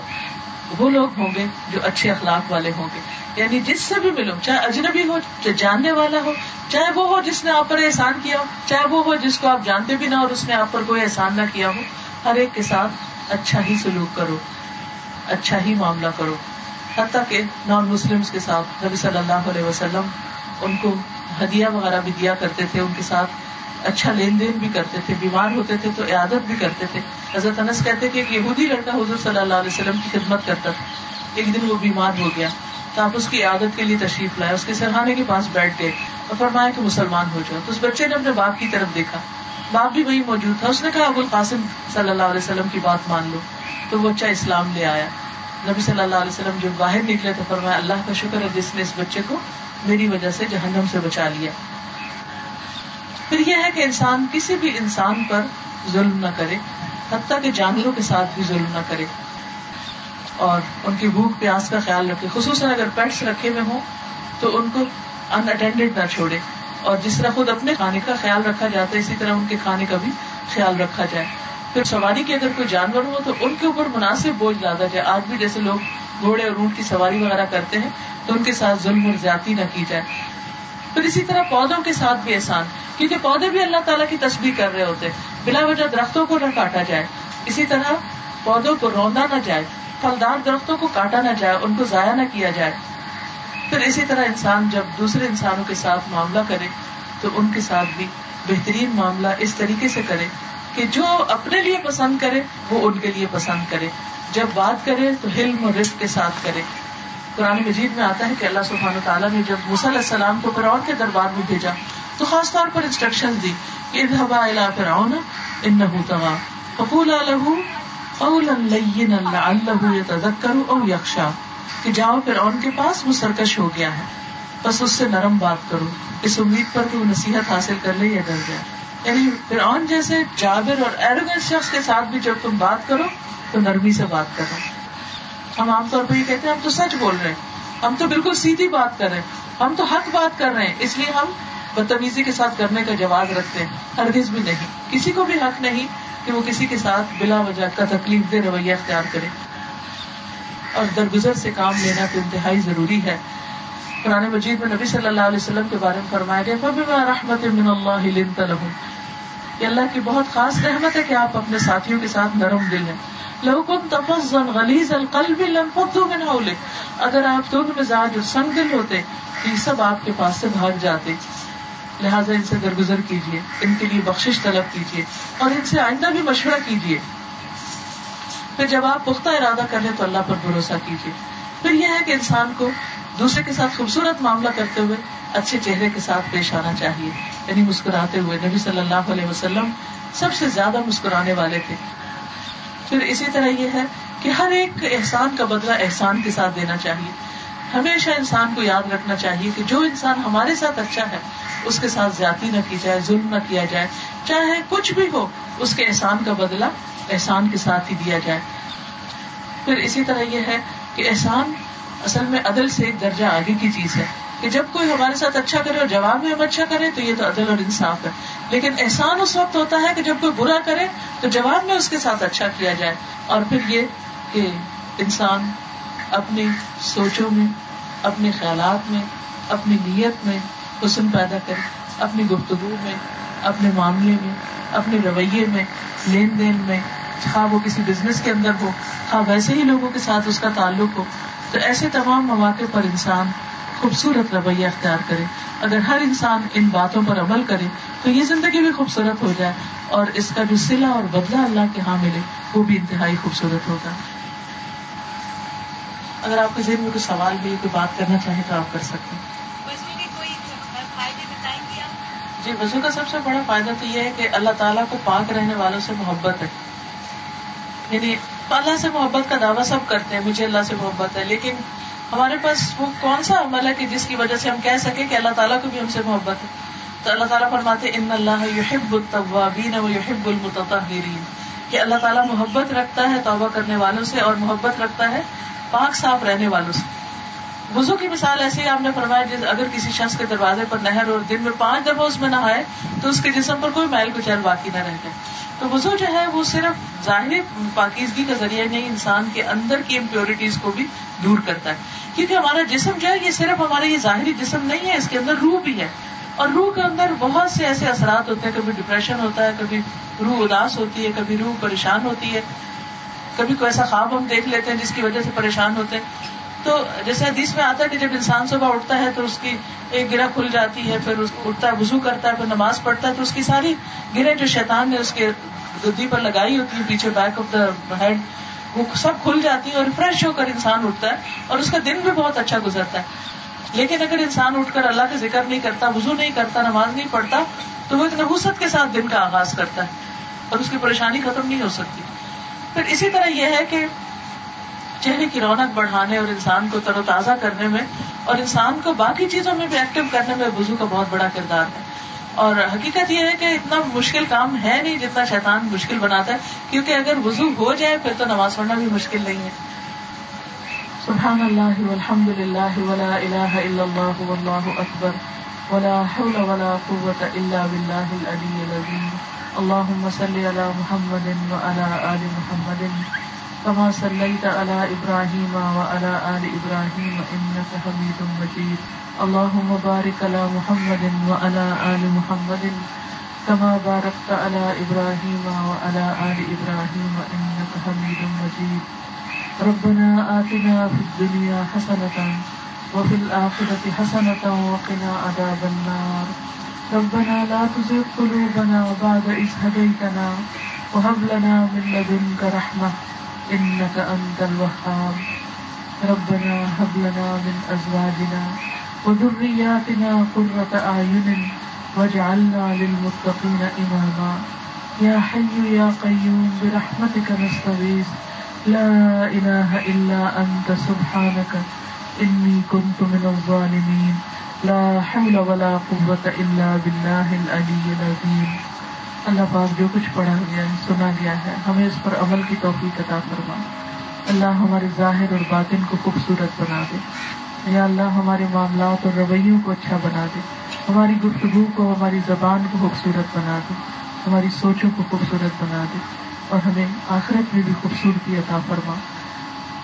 وہ لوگ ہوں گے جو اچھے اخلاق والے ہوں گے۔ یعنی جس سے بھی ملو چاہے اجنبی ہو، چاہے جاننے والا ہو، چاہے وہ ہو جس نے آپ پر احسان کیا ہو، چاہے وہ ہو جس کو آپ جانتے بھی نہ اور اس نے آپ پر کوئی احسان نہ کیا ہو، ہر ایک کے ساتھ اچھا ہی سلوک کرو اچھا ہی معاملہ کرو۔ حتیٰ کہ نان مسلم کے ساتھ نبی صلی اللہ علیہ وسلم ان کو ہدیہ وغیرہ بھی دیا کرتے تھے، ان کے ساتھ اچھا لین دین بھی کرتے تھے، بیمار ہوتے تھے تو عیادت بھی کرتے تھے۔ حضرت انس کہتے کہ ایک یہودی لڑکا حضور صلی اللہ علیہ وسلم کی خدمت کرتا تھا۔ ایک دن وہ بیمار ہو گیا۔ تو آپ اس کی عادت کے لیے تشریف لائے۔ اس کے سرحانے کے پاس بیٹھ گئے اور فرمایا کہ مسلمان ہو جاؤ۔ تو اس بچے نے اپنے باپ کی طرف دیکھا۔ باپ بھی وہی موجود تھا۔ اس نے کہا، ابو القاسم صلی اللہ علیہ وسلم کی بات مان لو۔ تو وہ اچھا اسلام لے آیا۔ نبی صلی اللہ علیہ وسلم جو باہر نکلے تو فرمایا، اللہ کا شکر ہے جس نے اس بچے کو میری وجہ سے جہنم سے بچا لیا۔ پھر یہ ہے کہ انسان کسی بھی انسان پر ظلم نہ کرے، حتیٰ کہ جانوروں کے ساتھ بھی ظلم نہ کرے۔ اور ان کی بھوک، پیاس کا خیال رکھے۔ خصوصاً اگر پیٹس رکھے ہوئے ہوں، تو ان کو ان اٹینڈیڈ نہ چھوڑے۔ اور جس طرح خود اپنے کھانے کا خیال رکھا جاتا ہے، اسی طرح ان کے کھانے کا بھی خیال رکھا جائے۔ پھر سواری کے اگر کوئی جانور ہو، تو ان کے اوپر مناسب بوجھ لادا جائے۔ آج بھی جیسے لوگ گھوڑے اور اونٹ کی سواری وغیرہ کرتے ہیں، تو ان کے ساتھ ظلم اور زیادتی نہ کی جائے۔ پھر اسی طرح پودوں کے ساتھ بھی احسان، کیونکہ پودے بھی اللہ تعالیٰ کی تصویر کر رہے ہوتے، بلا وجہ درختوں کو نہ کاٹا جائے۔ اسی طرح پودوں کو روندا نہ جائے، پھلدار درختوں کو کاٹا نہ جائے، ان کو ضائع نہ کیا جائے۔ پھر اسی طرح انسان جب دوسرے انسانوں کے ساتھ معاملہ کرے، تو ان کے ساتھ بھی بہترین معاملہ اس طریقے سے کرے کہ جو اپنے لیے پسند کرے، وہ ان کے لیے پسند کرے۔ جب بات کرے، تو حلم اور رزق کے ساتھ کرے۔ قرآن مجید میں آتا ہے کہ اللہ سبحانہ تعالیٰ نے جب علیہ السلام کو فرعون کے دربار میں بھیجا، تو خاص طور پر انسٹرکشن دی کہ ادھبا الا فرعون انه طغى له قولا لينا لعله يتذكر او يخشى کہ جاؤ فرعون کے پاس، وہ سرکش ہو گیا ہے، بس اس سے نرم بات کرو، اس امید پر کہ وہ نصیحت حاصل کر لے یا ڈر جائے۔ یعنی فرعون جیسے جابر اور ایروگنس شخص کے ساتھ بھی جب تم بات کرو، تو نرمی سے بات کرو۔ ہم عام طور پہ یہ کہتے ہیں، ہم تو سچ بول رہے ہیں۔ ہم تو بالکل سیدھی بات کر رہے ہیں۔ ہم تو حق بات کر رہے ہیں۔ اس لیے ہم بدتمیزی کے ساتھ کرنے کا جواز رکھتے ہیں۔ ہرگز بھی نہیں۔ کسی کو بھی حق نہیں کہ وہ کسی کے ساتھ بلا وجہ کا تکلیف دہ رویہ اختیار کرے۔ اور درگزر سے کام لینا تو انتہائی ضروری ہے۔ قرآن مجید میں نبی صلی اللہ علیہ وسلم کے بارے میں فرمایا گیا رحمت من اللہ یہ اللہ کی بہت خاص رحمت ہے کہ آپ اپنے ساتھیوں کے ساتھ نرم دل ہیں۔ اگر آپ دونوں مزاج اور سنگ دل ہوتے، تو یہ سب آپ کے پاس سے بھاگ جاتے۔ لہٰذا ان سے درگزر کیجیے ان کے لیے بخش طلب کیجیے اور ان سے آئندہ بھی مشورہ کیجیے پھر جب آپ پختہ ارادہ کر لیں تو اللہ پر بھروسہ کیجیے پھر یہ ہے کہ انسان کو دوسرے کے ساتھ خوبصورت معاملہ کرتے ہوئے اچھے چہرے کے ساتھ پیش آنا چاہیے یعنی مسکراتے ہوئے۔ نبی صلی اللہ علیہ وسلم سب سے زیادہ مسکرانے والے تھے۔ پھر اسی طرح یہ ہے کہ ہر ایک احسان کا بدلہ احسان کے ساتھ دینا چاہیے۔ ہمیشہ انسان کو یاد رکھنا چاہیے کہ جو انسان ہمارے ساتھ اچھا ہے، اس کے ساتھ زیادتی نہ کی جائے، ظلم نہ کیا جائے۔ چاہے کچھ بھی ہو، اس کے احسان کا بدلہ احسان کے ساتھ ہی دیا جائے۔ پھر اسی طرح یہ ہے کہ احسان اصل میں عدل سے ایک درجہ آگے کی چیز ہے کہ جب کوئی ہمارے ساتھ اچھا کرے اور جواب میں ہم اچھا کرے تو یہ تو عدل اور انصاف ہے۔ لیکن احسان اس وقت ہوتا ہے کہ جب کوئی برا کرے تو جواب میں اس کے ساتھ اچھا کیا جائے۔ اور پھر یہ کہ انسان اپنی سوچوں میں، اپنے خیالات میں، اپنی نیت میں حسن پیدا کرے، اپنی گفتگو میں، اپنے معاملے میں، اپنے رویے میں، لین دین میں، خواہ وہ کسی بزنس کے اندر ہو، خواہ ویسے ہی لوگوں کے ساتھ اس کا تعلق ہو۔ تو ایسے تمام مواقع پر انسان خوبصورت رویہ اختیار کرے۔ اگر ہر انسان ان باتوں پر عمل کرے تو یہ زندگی بھی خوبصورت ہو جائے اور اس کا جو سلا اور بدلہ اللہ کے ہاں ملے وہ بھی انتہائی خوبصورت ہوگا۔ اگر آپ کے ذہن میں کوئی سوال بھی کوئی بات کرنا چاہے تو آپ کر سکتے ہیں۔ جی وضو کا سب سے بڑا فائدہ تو یہ ہے کہ اللہ تعالیٰ کو پاک رہنے والوں سے محبت ہے۔ یعنی اللہ سے محبت کا دعویٰ سب کرتے ہیں، مجھے اللہ سے محبت ہے۔ لیکن ہمارے پاس وہ کون سا عمل ہے کہ جس کی وجہ سے ہم کہہ سکیں کہ اللہ تعالیٰ کو بھی ہم سے محبت ہے؟ تو اللہ تعالیٰ فرماتے ان اللہ یحب التوابین و یحب المتطہرین کہ اللہ تعالیٰ محبت رکھتا ہے توبہ کرنے والوں سے اور محبت رکھتا ہے پاک صاف رہنے والوں سے۔ وزو کی مثال ایسے ہی آپ نے فرمایا اگر کسی شخص کے دروازے پر نہر اور دن میں پانچ دفعہ اس میں نہائے تو اس کے جسم پر کوئی محل کچھ باقی نہ رہ جائے تو وزو جو ہے، وہ صرف ظاہری پاکیزگی کا ذریعہ نہیں، انسان کے اندر کی امپیورٹیز کو بھی دور کرتا ہے۔ کیونکہ ہمارا جسم جو ہے، یہ صرف ہمارا یہ ظاہری جسم نہیں ہے، اس کے اندر روح بھی ہے۔ اور روح کے اندر بہت سے ایسے اثرات ہوتے ہیں، کبھی ڈپریشن ہوتا ہے، کبھی روح اداس ہوتی ہے، کبھی روح پریشان ہوتی ہے۔ کبھی کوئی ایسا خواب ہم دیکھ لیتے ہیں جس کی وجہ سے پریشان ہوتے ہیں۔ تو جیسے حدیث میں آتا ہے کہ جب انسان صبح اٹھتا ہے تو اس کی ایک گرہ کھل جاتی ہے، پھر اٹھتا ہے وزو کرتا ہے، پھر نماز پڑھتا ہے، تو اس کی ساری گرہ جو شیطان نے اس کے دودھی پر لگائی ہوتی ہے، پیچھے بیک آف دا ہیڈ وہ سب کھل جاتی ہے اور فریش ہو کر انسان اٹھتا ہے اور اس کا دن بھی بہت اچھا گزرتا ہے۔ لیکن اگر انسان اٹھ کر اللہ کا ذکر نہیں کرتا وزو نہیں کرتا، نماز نہیں پڑھتا، تو وہ ایک نحوست کے ساتھ دن کا آغاز کرتا ہے اور اس کی پریشانی ختم نہیں ہو سکتی۔ پھر اسی طرح یہ ہے کہ چہرے کی رونق بڑھانے اور انسان کو تر و تازہ کرنے میں اور انسان کو باقی چیزوں میں بھی ایکٹیو کرنے میں وزو کا بہت بڑا کردار ہے۔ اور حقیقت یہ ہے کہ اتنا مشکل کام ہے نہیں جتنا شیطان مشکل بناتا ہے، کیونکہ اگر وزو ہو جائے پھر تو نماز پڑھنا بھی مشکل نہیں ہے۔ سبحان اللہ والحمد للہ ولا الہ الا اللہ واللہ اکبر۔ ولا حول ولا قوة الا باللہ العلی العظیم۔ اللہم صلی علی محمد وعلى آل محمد۔ كما صليت على إبراهيم وعلى آل إبراهيم إنك حميد مجيد. اللهم بارك على محمد وعلى آل محمد كما باركت على إبراهيم وعلى آل إبراهيم إنك حميد مجيد. ربنا آتنا في الدنيا حسنة وفي الآخرة حسنة وقنا عذاب النار. ربنا لا تزغ قلوبنا بعد إذ هديتنا وهب لنا من لدنك رحمة. إنك أنت الوهاب. ربنا هب لنا من أزواجنا وذرياتنا قرة أعين واجعلنا للمتقين إماما. يا حي يا قيوم، برحمتك نستغيث. لا إله إلا أنت، سبحانك. إني كنت من الظالمين. لا حول ولا قوة إلا بالله العلي العظيم. اللہ پاک جو کچھ پڑھا گیا ہے، سنا گیا ہے، ہمیں اس پر عمل کی توفیق عطا فرما۔ اللہ ہمارے ظاہر اور باطن کو خوبصورت بنا دے۔ یا اللہ ہمارے معاملات اور رویوں کو اچھا بنا دے۔ ہماری گفتگو کو ہماری زبان کو خوبصورت بنا دے۔ ہماری سوچوں کو خوبصورت بنا دے۔ اور ہمیں آخرت میں بھی خوبصورتی عطا فرما۔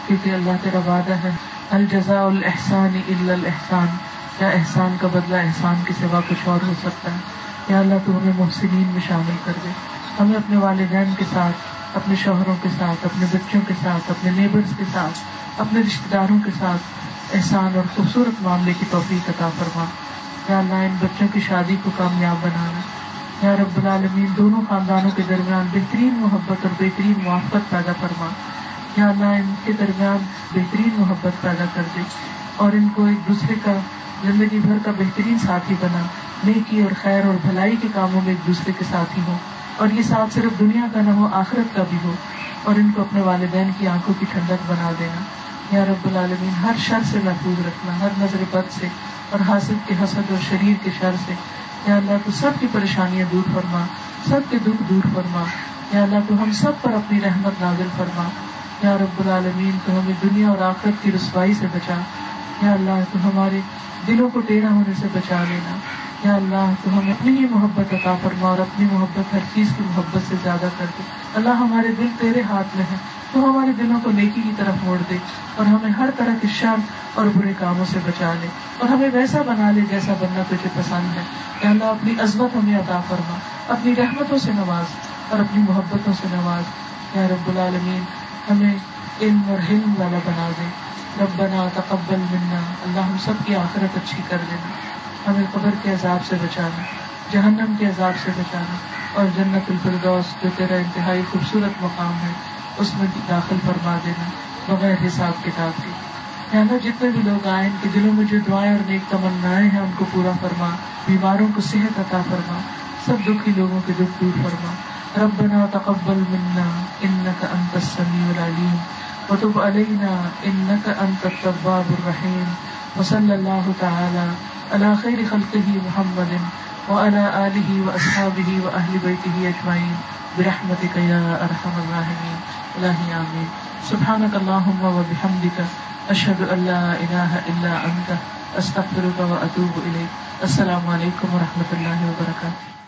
کیونکہ اللہ تیرا وعدہ ہے الجزا الحسان الحسان کیا احسان کا بدلہ احسان کے سوا کچھ اور ہو سکتا ہے؟ یا اللہ تو ہمیں محسنین میں شامل کر دے۔ ہمیں اپنے والدین کے ساتھ، اپنے شوہروں کے ساتھ، اپنے بچوں کے ساتھ، اپنے نیبرس کے ساتھ، اپنے رشتے داروں کے ساتھ احسان اور خوبصورت معاملے کی توفیق عطا فرما۔ یا اللہ، ان بچوں کی شادی کو کامیاب بنانا۔ یا رب العالمین، دونوں خاندانوں کے درمیان بہترین محبت اور بہترین موافقت پیدا فرما۔ یا اللہ، ان کے درمیان بہترین محبت پیدا کر دے۔ اور ان کو ایک دوسرے کا زندگی بھر کا بہترین ساتھی بنا، نیکی اور خیر اور بھلائی کے کاموں میں ایک دوسرے کے ساتھ ہی ہو اور یہ ساتھ صرف دنیا کا نہ ہو، آخرت کا بھی ہو، اور ان کو اپنے والدین کی آنکھوں کی ٹھنڈک بنا دینا۔ یا رب العالمین، ہر شر سے محفوظ رکھنا، ہر نظر بد سے، اور حاصل کے حسد اور شریر کے شر سے۔ یا اللہ، تو سب کی پریشانیاں دور فرما، سب کے دکھ دور فرما۔ یا اللہ، تو ہم سب پر اپنی رحمت نازل فرما۔ یا رب العالمین، تو ہمیں دنیا اور آخرت کی رسوائی سے بچا۔ یا اللہ تو ہمارے دلوں کو ٹیڑھا ہونے سے بچا لینا۔ یا اللہ تو ہم اپنی ہی محبت عطا فرما اور اپنی محبت ہر چیز کی محبت سے زیادہ کر دے۔ اللہ ہمارے دل تیرے ہاتھ میں ہے، تو ہمارے دلوں کو نیکی کی طرف موڑ دے اور ہمیں ہر طرح کے شر اور برے کاموں سے بچا لے اور ہمیں ویسا بنا لے جیسا بننا تجھے پسند ہے۔ یا اللہ اپنی عزمت ہمیں عطا فرما، اپنی رحمتوں سے نواز اور اپنی محبتوں سے نواز۔ یا رب العالمین، ہمیں علم اور حلم والا بنا دے۔ ربنا تقبل منا۔ اللہ ہم سب کی آخرت اچھی کر دینا۔ ہمیں قبر کے عذاب سے بچانا، جہنم کے عذاب سے بچانا اور جنت الفردوس جو تیرا انتہائی خوبصورت مقام ہے، اس میں داخل فرما دینا بغیر حساب کتاب کے۔ یہاں جتنے بھی لوگ آئے، ان کے دلوں میں جو دعائیں اور نیک تمنا ہیں، ان کو پورا فرما۔ بیماروں کو صحت عطا فرما۔ سب دکھی لوگوں کے دکھ دور فرما۔ ربنا تقبل منا انك انت السميع العليم وتب علينا انك انت التواب الرحيم. وصلى الله تعالى على خير خلقه محمد وعلى اله واصحابه واهل بيته اجمعين برحمتك يا ارحم الراحمين. الهي امين سبحانك اللهم وبحمدك اشهد ان لا اله الا انت استغفرك واتوب اليك السلام علیکم و رحمۃ اللہ وبرکاتہ